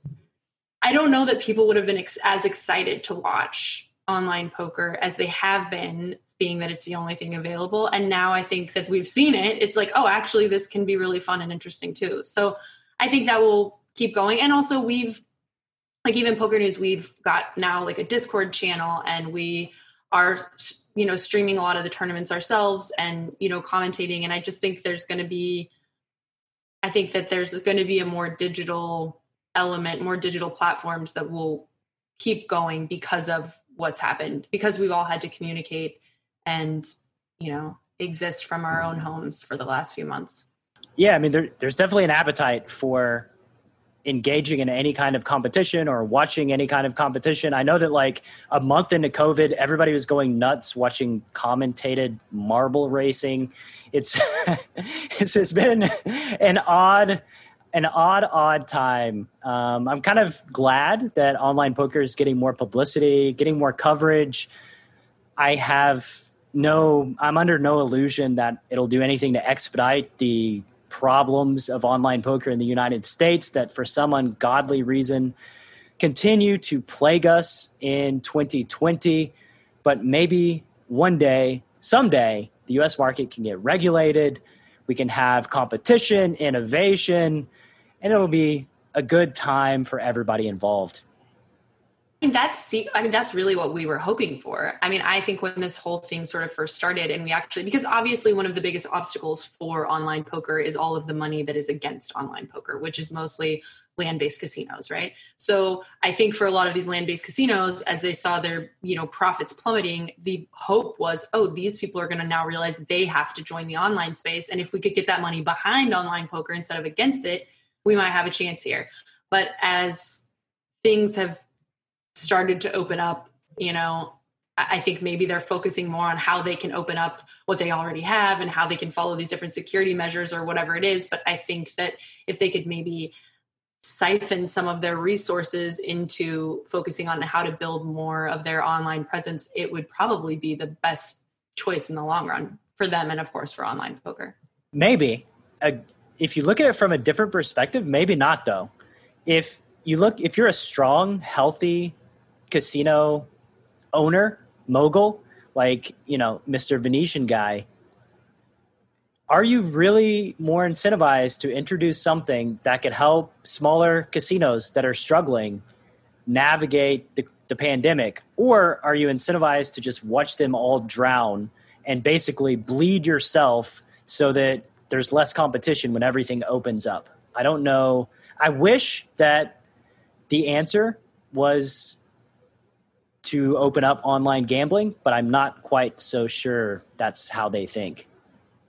i don't know that people would have been ex- as excited to watch online poker as they have been being that it's the only thing available. And now I think that we've seen it, it's like, oh, actually, this can be really fun and interesting too. So I think that will keep going. And also, we've, like, even Poker News, we've got now like a Discord channel and we are, you know, streaming a lot of the tournaments ourselves and, you know, commentating. And I just think there's going to be, I think that there's going to be a more digital element, more digital platforms that will keep going because of what's happened, because we've all had to communicate and you know exist from our own homes for the last few months. Yeah i mean there, there's definitely an appetite for engaging in any kind of competition or watching any kind of competition. I know that like a month into covid everybody was going nuts watching commentated marble racing. It's it's, it's been an odd an odd odd time. Um, i'm kind of glad that online poker is getting more publicity getting more coverage. I have no, I'm under no illusion that it'll do anything to expedite the problems of online poker in the United States that for some ungodly reason continue to plague us in 2020. But maybe one day, someday, the US market can get regulated. We can have competition, innovation, and it'll be a good time for everybody involved mean, that's I mean that's really what we were hoping for. I mean, I think when this whole thing sort of first started, and we actually because obviously one of the biggest obstacles for online poker is all of the money that is against online poker, which is mostly land-based casinos, right? So I think for a lot of these land-based casinos, as they saw their you know profits plummeting, the hope was, oh, these people are going to now realize they have to join the online space, and if we could get that money behind online poker instead of against it, we might have a chance here. But as things have started to open up, you know, I think maybe they're focusing more on how they can open up what they already have and how they can follow these different security measures or whatever it is. But I think that if they could maybe siphon some of their resources into focusing on how to build more of their online presence, it would probably be the best choice in the long run for them and of course for online poker. Maybe. Uh, if you look at it from a different perspective, maybe not though. If you look if you're a strong, healthy casino owner, mogul, like, you know, Mr. Venetian guy, are you really more incentivized to introduce something that could help smaller casinos that are struggling navigate the, the pandemic? Or are you incentivized to just watch them all drown and basically bleed yourself so that there's less competition when everything opens up? I don't know. I wish that the answer was to open up online gambling, but I'm not quite so sure that's how they think.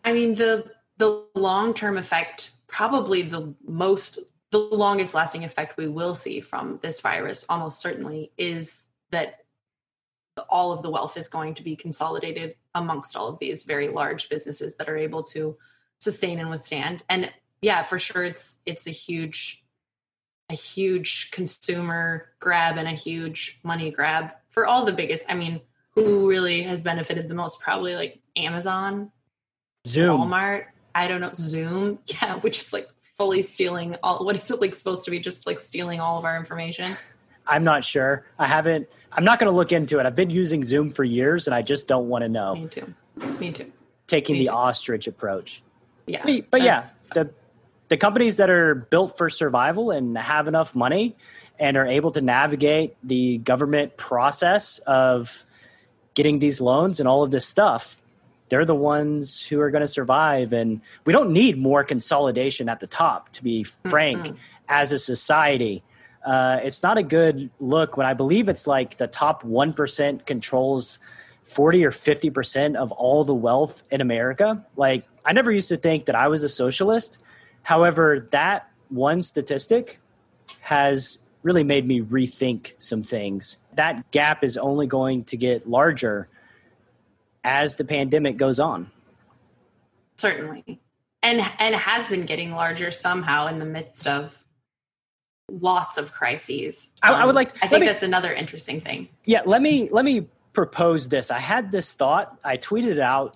I mean, the the long term effect, probably the most, the longest lasting effect we will see from this virus, almost certainly, is that all of the wealth is going to be consolidated amongst all of these very large businesses that are able to sustain and withstand. And yeah, for sure, it's it's a huge, a huge consumer grab and a huge money grab for all the biggest. I mean, who really has benefited the most? Probably like Amazon, Zoom, Walmart. I don't know, Zoom. Yeah, which is like fully stealing all. What is it like supposed to be? Just like stealing all of our information. I'm not sure. I haven't. I'm not going to look into it. I've been using Zoom for years, and I just don't want to know. Me too. Me too. Taking Me the too. ostrich approach. Yeah, But, but yeah, the the companies that are built for survival and have enough money and are able to navigate the government process of getting these loans and all of this stuff, they're the ones who are going to survive. And we don't need more consolidation at the top, to be frank, as a society. Uh, it's not a good look when I believe it's like the top 1% controls 40 or 50% of all the wealth in America. Like, I never used to think that I was a socialist. However, that one statistic has really made me rethink some things. That gap is only going to get larger as the pandemic goes on. certainly, and and has been getting larger somehow in the midst of lots of crises. Um, I- would like- I think me- that's another interesting thing. Yeah, let me let me propose this. I had this thought. I tweeted it out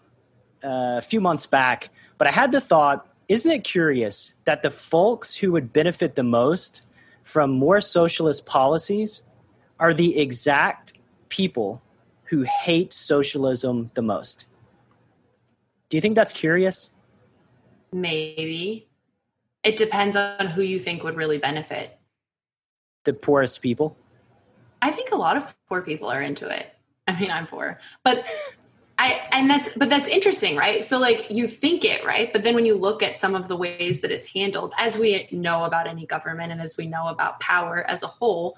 uh, a few months back, but I had the thought: Isn't it curious that the folks who would benefit the most from more socialist policies are the exact people who hate socialism the most? Do you think that's curious? Maybe it depends on who you think would really benefit. The poorest people. I think a lot of poor people are into it. I mean, I'm poor, but I and that's but that's interesting, right? So like you think it, right? But then when you look at some of the ways that it's handled, as we know about any government and as we know about power as a whole,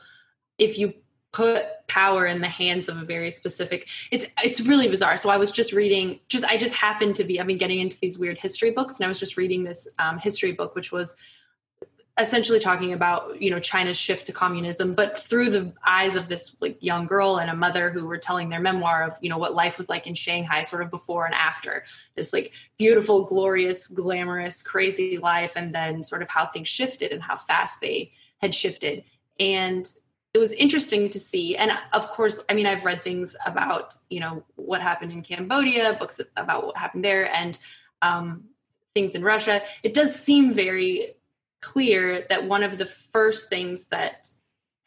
if you put power in the hands of a very specific it's it's really bizarre so i was just reading just i just happened to be i've been getting into these weird history books and i was just reading this um, history book which was essentially talking about you know China's shift to communism, but through the eyes of this like young girl and a mother who were telling their memoir of you know what life was like in Shanghai, sort of before and after this like beautiful, glorious, glamorous, crazy life, and then sort of how things shifted and how fast they had shifted, and it was interesting to see. And of course, I mean, I've read things about you know what happened in Cambodia, books about what happened there, and um, things in Russia. It does seem very clear that one of the first things that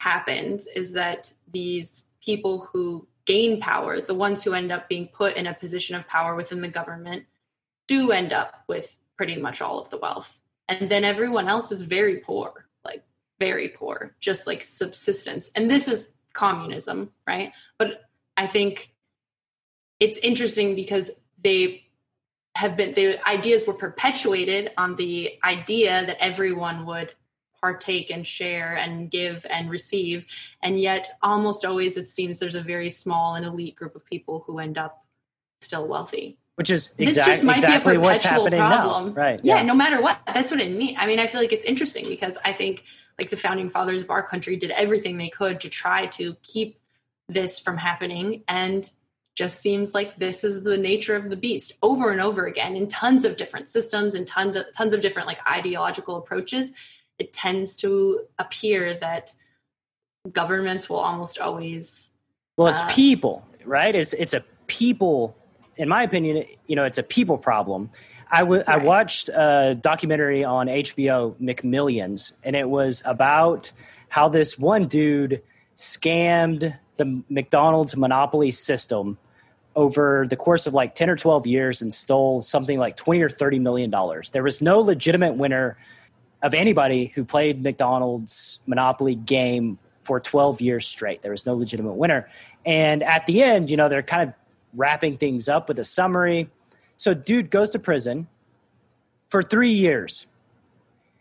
happens is that these people who gain power, the ones who end up being put in a position of power within the government, do end up with pretty much all of the wealth. And then everyone else is very poor, like very poor, just like subsistence. And this is communism, right? But I think it's interesting because they have been the ideas were perpetuated on the idea that everyone would partake and share and give and receive. And yet almost always it seems there's a very small and elite group of people who end up still wealthy. Which is this just might exactly be a what's perpetual happening problem. Now. Right. yeah, no matter what. That's what it means i mean i feel like it's interesting because i think like the founding fathers of our country did everything they could to try to keep this from happening. And just seems like this is the nature of the beast over and over again in tons of different systems and tons of, tons of different like ideological approaches it tends to appear that governments will almost always Well, it's Uh, people, right? It's it's a people in my opinion, you know, it's a people problem. I, w- right. I watched a documentary on HBO, McMillions, and it was about how this one dude scammed the McDonald's monopoly system over the course of like 10 or 12 years and stole something like 20 or 30 million dollars. There was no legitimate winner of anybody who played McDonald's monopoly game for 12 years straight. There was no legitimate winner. And at the end, you know, they're kind of wrapping things up with a summary. So dude goes to prison for 3 years.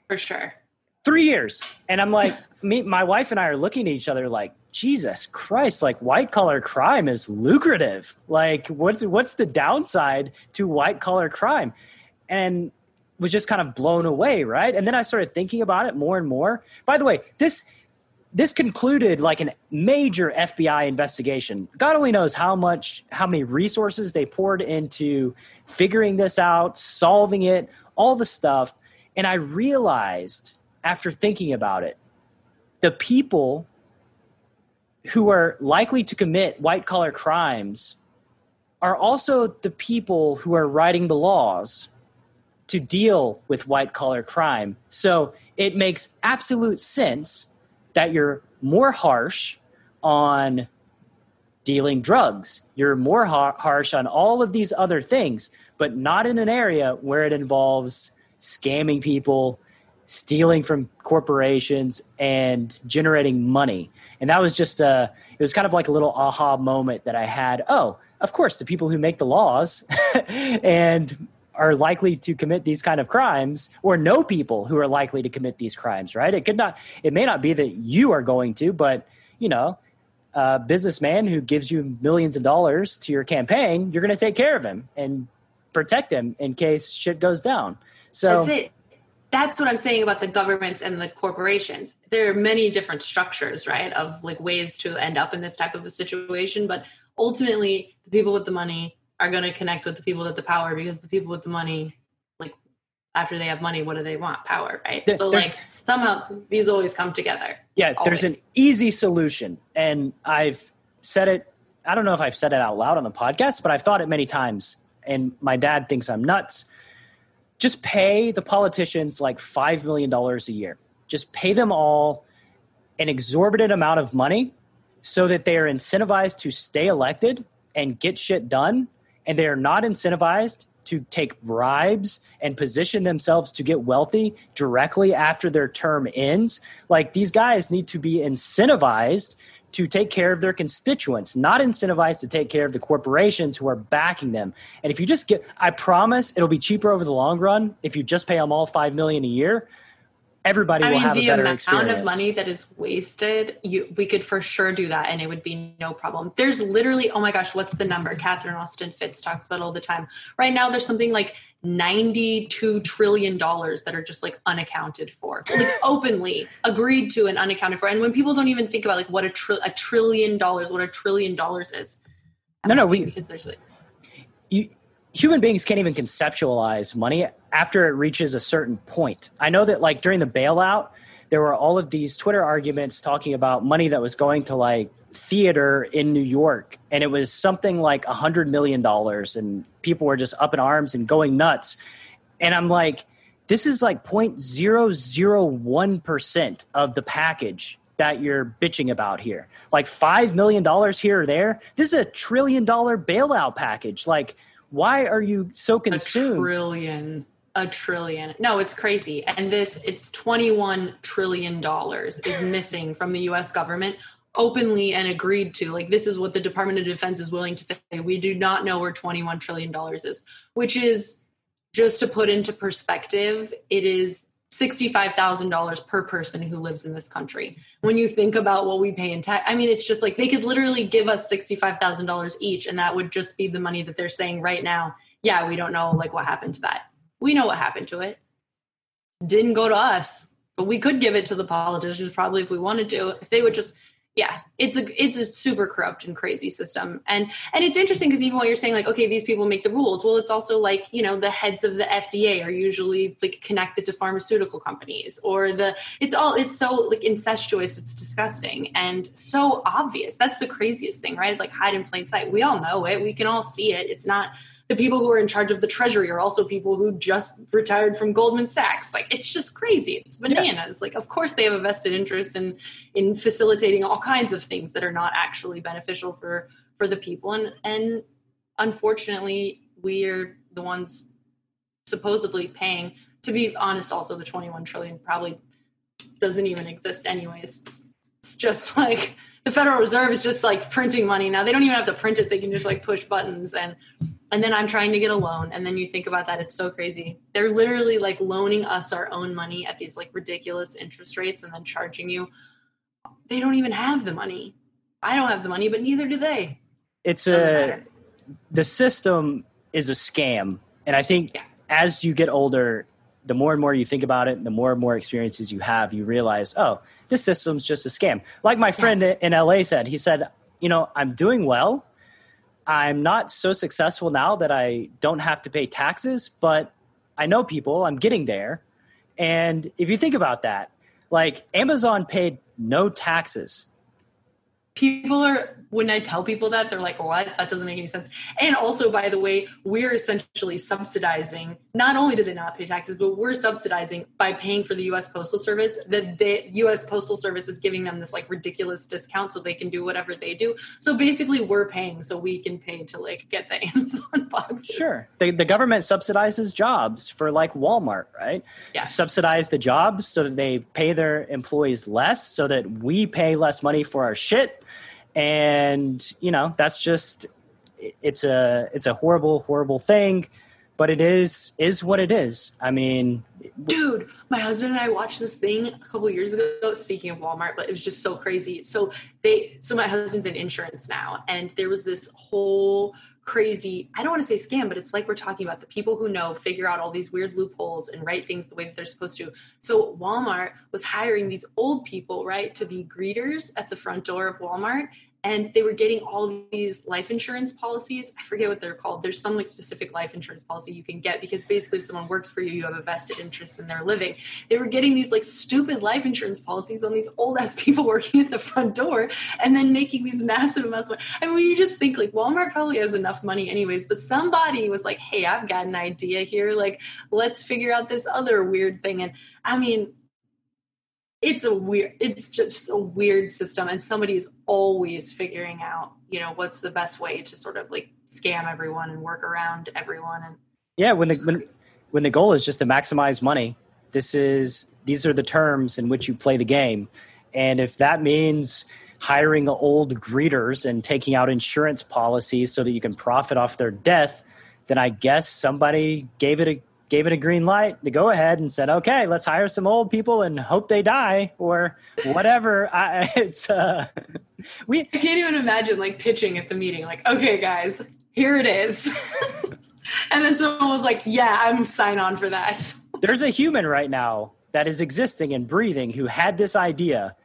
For sure. 3 years. And I'm like me my wife and I are looking at each other like Jesus Christ, like white collar crime is lucrative. Like what's what's the downside to white collar crime? And was just kind of blown away, right? And then I started thinking about it more and more. By the way, this this concluded like a major FBI investigation. God only knows how much how many resources they poured into figuring this out, solving it, all the stuff. And I realized after thinking about it, the people who are likely to commit white collar crimes are also the people who are writing the laws to deal with white collar crime. So it makes absolute sense that you're more harsh on dealing drugs. You're more har- harsh on all of these other things, but not in an area where it involves scamming people, stealing from corporations, and generating money. And that was just a, it was kind of like a little aha moment that I had. Oh, of course, the people who make the laws and are likely to commit these kind of crimes or know people who are likely to commit these crimes, right? It could not, it may not be that you are going to, but, you know, a businessman who gives you millions of dollars to your campaign, you're going to take care of him and protect him in case shit goes down. So that's it that's what I'm saying about the governments and the corporations. There are many different structures, right, of like ways to end up in this type of a situation. But ultimately, the people with the money are going to connect with the people with the power because the people with the money, like after they have money, what do they want? Power, right? There, so like somehow these always come together. Yeah, always. there's an easy solution, and I've said it. I don't know if I've said it out loud on the podcast, but I've thought it many times. And my dad thinks I'm nuts just pay the politicians like $5 million a year. Just pay them all an exorbitant amount of money so that they are incentivized to stay elected and get shit done. And they are not incentivized to take bribes and position themselves to get wealthy directly after their term ends. Like these guys need to be incentivized to take care of their constituents, not incentivized to take care of the corporations who are backing them. And if you just get, I promise it'll be cheaper over the long run if you just pay them all five million a year. Everybody I will mean, have a better experience. The amount of money that is wasted, you we could for sure do that, and it would be no problem. There's literally, oh my gosh, what's the number? Catherine Austin Fitts talks about all the time. Right now, there's something like 92 trillion dollars that are just like unaccounted for. Like openly agreed to and unaccounted for. And when people don't even think about like what a, tr- a trillion dollars what a trillion dollars is. I'm no no we because there's like you, human beings can't even conceptualize money after it reaches a certain point. I know that like during the bailout there were all of these twitter arguments talking about money that was going to like theater in New York, and it was something like a hundred million dollars, and people were just up in arms and going nuts. And I'm like, this is like 0.001 percent of the package that you're bitching about here. Like five million dollars here or there. This is a trillion dollar bailout package. Like, why are you so consumed? A trillion a trillion. No, it's crazy. And this, it's $21 trillion is missing from the US government openly and agreed to like this is what the department of defense is willing to say we do not know where 21 trillion dollars is which is just to put into perspective it is $65,000 per person who lives in this country. When you think about what we pay in tax, I mean, it's just like they could literally give us $65,000 each, and that would just be the money that they're saying right now. Yeah, we don't know like what happened to that. We know what happened to it. Didn't go to us, but we could give it to the politicians probably if we wanted to. If they would just yeah it's a it's a super corrupt and crazy system. And and it's interesting because even while you're saying like okay these people make the rules. Well it's also like you know the heads of the fda are usually like connected to pharmaceutical companies or the it's all it's so like incestuous it's disgusting and so obvious. That's the craziest thing right? It's like hide in plain sight. We all know it. We can all see it. It's not the people who are in charge of the treasury are also people who just retired from Goldman Sachs. Like it's just crazy. It's bananas. Yeah. Like of course they have a vested interest in in facilitating all kinds of things that are not actually beneficial for for the people and and unfortunately we're the ones supposedly paying to be honest also the 21 trillion probably doesn't even exist anyways it's, it's just like the federal reserve is just like printing money now they don't even have to print it they can just like push buttons and and then I'm trying to get a loan. And then you think about that, it's so crazy. They're literally like loaning us our own money at these like ridiculous interest rates and then charging you. They don't even have the money. I don't have the money, but neither do they. It's Doesn't a matter. the system is a scam. And I think yeah. as you get older, the more and more you think about it, the more and more experiences you have, you realize, oh, this system's just a scam. Like my friend yeah. in LA said, he said, you know, I'm doing well I'm not so successful now that I don't have to pay taxes, but I know people, I'm getting there. And if you think about that, like Amazon paid no taxes people are when I tell people that they're like, "What? That doesn't make any sense." And also, by the way, we're essentially subsidizing. Not only do they not pay taxes, but we're subsidizing by paying for the U.S. Postal Service. That the U.S. Postal Service is giving them this like ridiculous discount so they can do whatever they do. So basically, we're paying so we can pay to like get the Amazon boxes. Sure, the the government subsidizes jobs for like Walmart, right? Yeah, subsidize the jobs so that they pay their employees less, so that we pay less money for our shit and you know that's just it's a it's a horrible horrible thing but it is is what it is. I mean dude my husband and i watched this thing a couple years ago speaking of walmart but it was just so crazy. So they so my husband's in insurance now and there was this whole crazy i don't want to say scam but it's like we're talking about the people who know figure out all these weird loopholes and write things the way that they're supposed to. So walmart was hiring these old people right to be greeters at the front door of walmart and they were getting all these life insurance policies. I forget what they're called. There's some like specific life insurance policy you can get because basically if someone works for you you have a vested interest in their living. They were getting these like stupid life insurance policies on these old ass people working at the front door and then making these massive amounts of money. I mean you just think like walmart probably has enough money anyways but somebody was like hey i've got an idea here. Like let's figure out this other weird thing. And i mean it's a weird it's just a weird system and somebody is always figuring out you know what's the best way to sort of like scam everyone and work around everyone and yeah when the when, when the goal is just to maximize money this is these are the terms in which you play the game. And if that means hiring old greeters and taking out insurance policies so that you can profit off their death then i guess somebody gave it a gave it a green light, the go ahead, and said, "Okay, let's hire some old people and hope they die or whatever." I, it's uh, we. I can't even imagine like pitching at the meeting, like, "Okay, guys, here it is," and then someone was like, "Yeah, I'm sign on for that." There's a human right now that is existing and breathing who had this idea,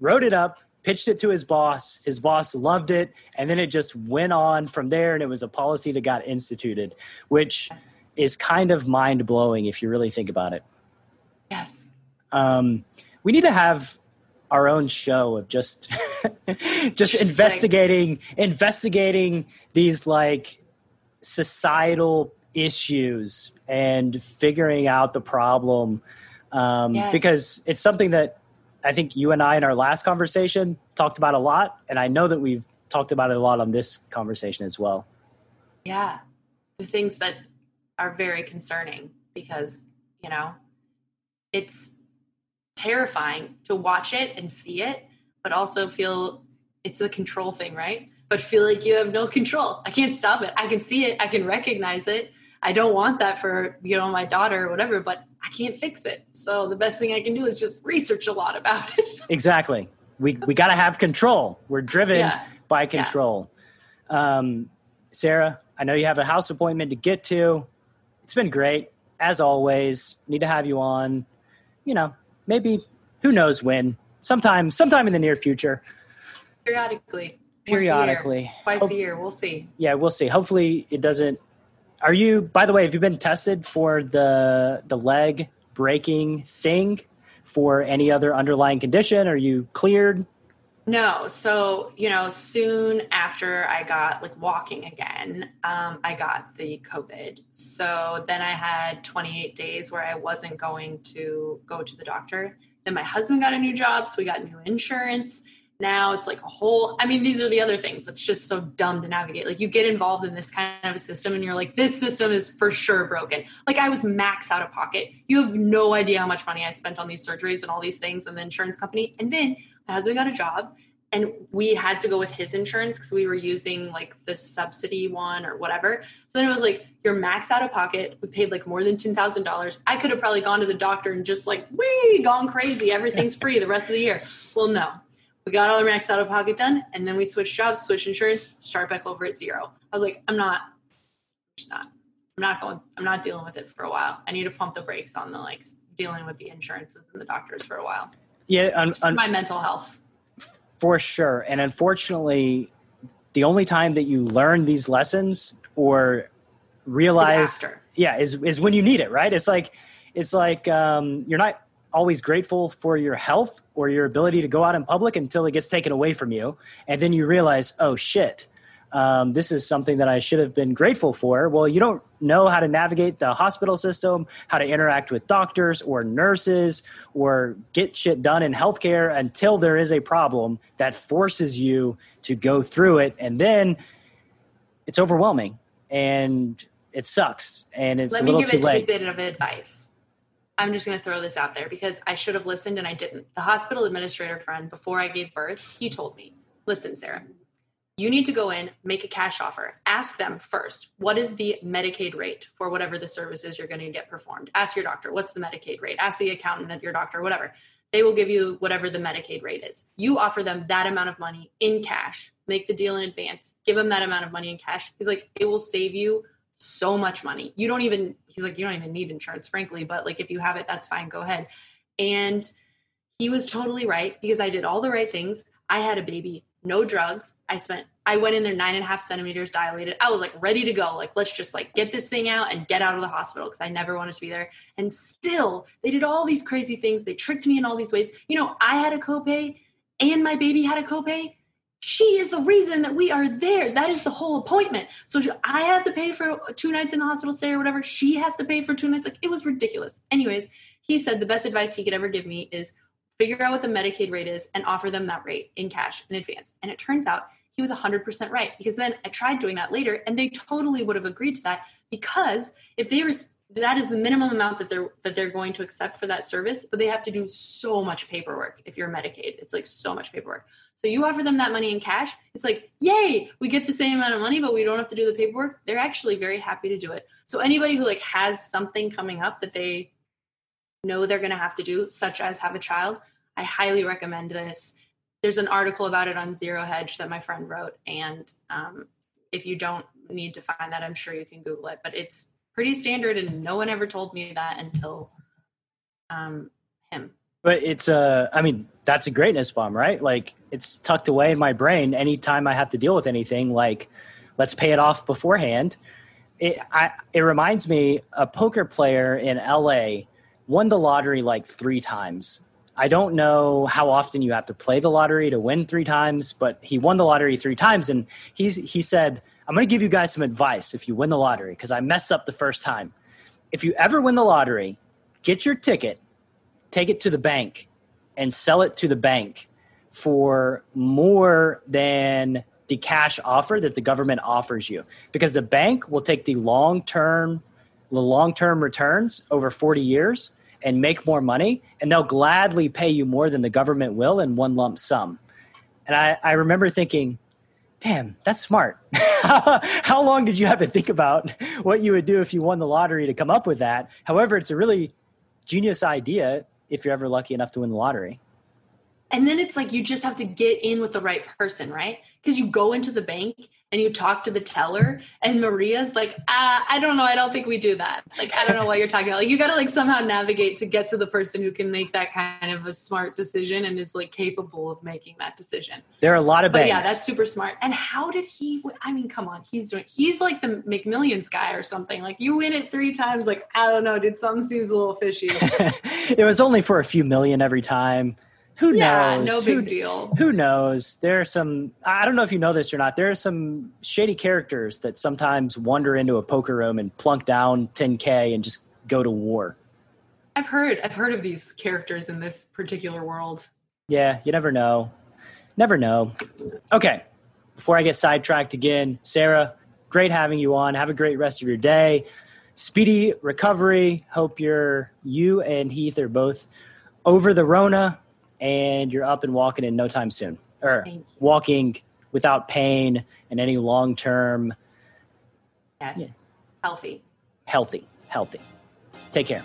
wrote it up, pitched it to his boss. His boss loved it, and then it just went on from there, and it was a policy that got instituted, which. Yes is kind of mind blowing if you really think about it. Yes. Um, we need to have our own show of just just investigating investigating these like societal issues and figuring out the problem um, yes. because it's something that I think you and I in our last conversation talked about a lot, and I know that we've talked about it a lot on this conversation as well. Yeah, the things that are very concerning because, you know, it's terrifying to watch it and see it, but also feel it's a control thing, right? But feel like you have no control. I can't stop it. I can see it, I can recognize it. I don't want that for, you know, my daughter or whatever, but I can't fix it. So the best thing I can do is just research a lot about it. exactly. We we got to have control. We're driven yeah. by control. Yeah. Um, Sarah, I know you have a house appointment to get to it's been great as always. Need to have you on. You know, maybe who knows when. Sometime, sometime in the near future. periodically. periodically. A year, twice Hope- a year. We'll see. yeah, we'll see. Hopefully, it doesn't. Are you? By the way, have you been tested for the the leg breaking thing for any other underlying condition? Are you cleared? No, so you know, soon after I got like walking again, um, I got the COVID. So then I had 28 days where I wasn't going to go to the doctor. Then my husband got a new job, so we got new insurance. Now it's like a whole. I mean, these are the other things. It's just so dumb to navigate. Like you get involved in this kind of a system, and you're like, this system is for sure broken. Like I was max out of pocket. You have no idea how much money I spent on these surgeries and all these things, and the insurance company. And then husband got a job and we had to go with his insurance because we were using like the subsidy one or whatever. So then it was like you're max out of pocket. We paid like more than ten thousand dollars. I could have probably gone to the doctor and just like we gone crazy. Everything's free the rest of the year. Well, no, we got all our max out of pocket done, and then we switched jobs, switched insurance, start back over at zero. I was like, I'm not, just not. I'm not going. I'm not dealing with it for a while. I need to pump the brakes on the like dealing with the insurances and the doctors for a while. Yeah, un, un, my mental health. for sure. And unfortunately, the only time that you learn these lessons or realize yeah is is when you need it right it's like it's like um, you're not always grateful for your health or your ability to go out in public until it gets taken away from you and then you realize oh shit um, this is something that i should have been grateful for well you don't know how to navigate the hospital system how to interact with doctors or nurses or get shit done in healthcare until there is a problem that forces you to go through it and then it's overwhelming and it sucks and it's Let a me give a tidbit of advice. I'm just going to throw this out there because I should have listened and I didn't. The hospital administrator friend, before I gave birth, he told me, listen, Sarah, you need to go in, make a cash offer. Ask them first, what is the Medicaid rate for whatever the services you're going to get performed? Ask your doctor, what's the Medicaid rate? Ask the accountant at your doctor, whatever. They will give you whatever the Medicaid rate is. You offer them that amount of money in cash, make the deal in advance, give them that amount of money in cash. He's like, it will save you so much money. You don't even, he's like, you don't even need insurance, frankly, but like if you have it, that's fine, go ahead. And he was totally right because I did all the right things. I had a baby, no drugs. I spent, I went in there nine and a half centimeters dilated. I was like ready to go. Like, let's just like get this thing out and get out of the hospital because I never wanted to be there. And still, they did all these crazy things. They tricked me in all these ways. You know, I had a copay and my baby had a copay she is the reason that we are there. That is the whole appointment. So I had to pay for two nights in a hospital stay or whatever. She has to pay for two nights. Like it was ridiculous. Anyways, he said the best advice he could ever give me is figure out what the Medicaid rate is and offer them that rate in cash in advance. And it turns out he was 100% right because then I tried doing that later and they totally would have agreed to that because if they were that is the minimum amount that they're that they're going to accept for that service, but they have to do so much paperwork if you're Medicaid. It's like so much paperwork. So you offer them that money in cash. It's like, yay, we get the same amount of money, but we don't have to do the paperwork. They're actually very happy to do it. So anybody who like has something coming up that they know they're going to have to do, such as have a child, I highly recommend this. There's an article about it on Zero Hedge that my friend wrote, and um, if you don't need to find that, I'm sure you can Google it. But it's pretty standard, and no one ever told me that until um, him. But it's a, I mean, that's a greatness bomb, right? Like it's tucked away in my brain. Anytime I have to deal with anything, like let's pay it off beforehand. It, I, it reminds me a poker player in LA won the lottery like three times. I don't know how often you have to play the lottery to win three times, but he won the lottery three times, and he's he said, "I'm going to give you guys some advice if you win the lottery because I messed up the first time. If you ever win the lottery, get your ticket, take it to the bank, and sell it to the bank for more than the cash offer that the government offers you because the bank will take the long term the long term returns over 40 years and make more money and they'll gladly pay you more than the government will in one lump sum. And i, I remember thinking damn that's smart. How long did you have to think about what you would do if you won the lottery to come up with that? However it's a really genius idea if you're ever lucky enough to win the lottery And then it's like you just have to get in with the right person, right? Because you go into the bank and you talk to the teller and maria's like ah, i don't know. I don't think we do that. Like i don't know what you're talking. About like you got to like somehow navigate to get to the person who can make that kind of a smart decision and is like capable of making that decision. There are a lot of banks. But yeah that's super smart. And how did he i mean come on. He's doing he's like the mcmillions guy or something. Like you win it three times. Like i don't know dude. Something seems a little fishy. It was only for a few million every time who yeah, knows? No big who, deal. Who knows? There are some. I don't know if you know this or not. There are some shady characters that sometimes wander into a poker room and plunk down 10k and just go to war. I've heard. I've heard of these characters in this particular world. Yeah, you never know. Never know. Okay, before I get sidetracked again, Sarah, great having you on. Have a great rest of your day. Speedy recovery. Hope you're you and Heath are both over the Rona and you're up and walking in no time soon, or walking without pain and any long term. Yes, yeah. healthy. Healthy, healthy. Take care.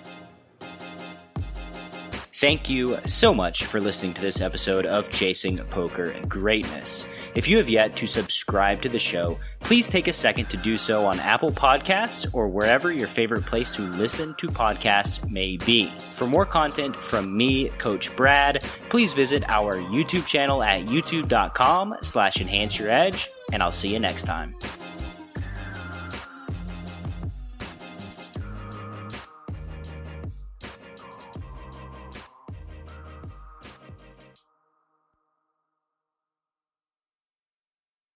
Thank you so much for listening to this episode of Chasing Poker Greatness. If you have yet to subscribe to the show, please take a second to do so on Apple Podcasts or wherever your favorite place to listen to podcasts may be. For more content from me, Coach Brad, please visit our YouTube channel at youtube.com slash enhance your edge, and I'll see you next time.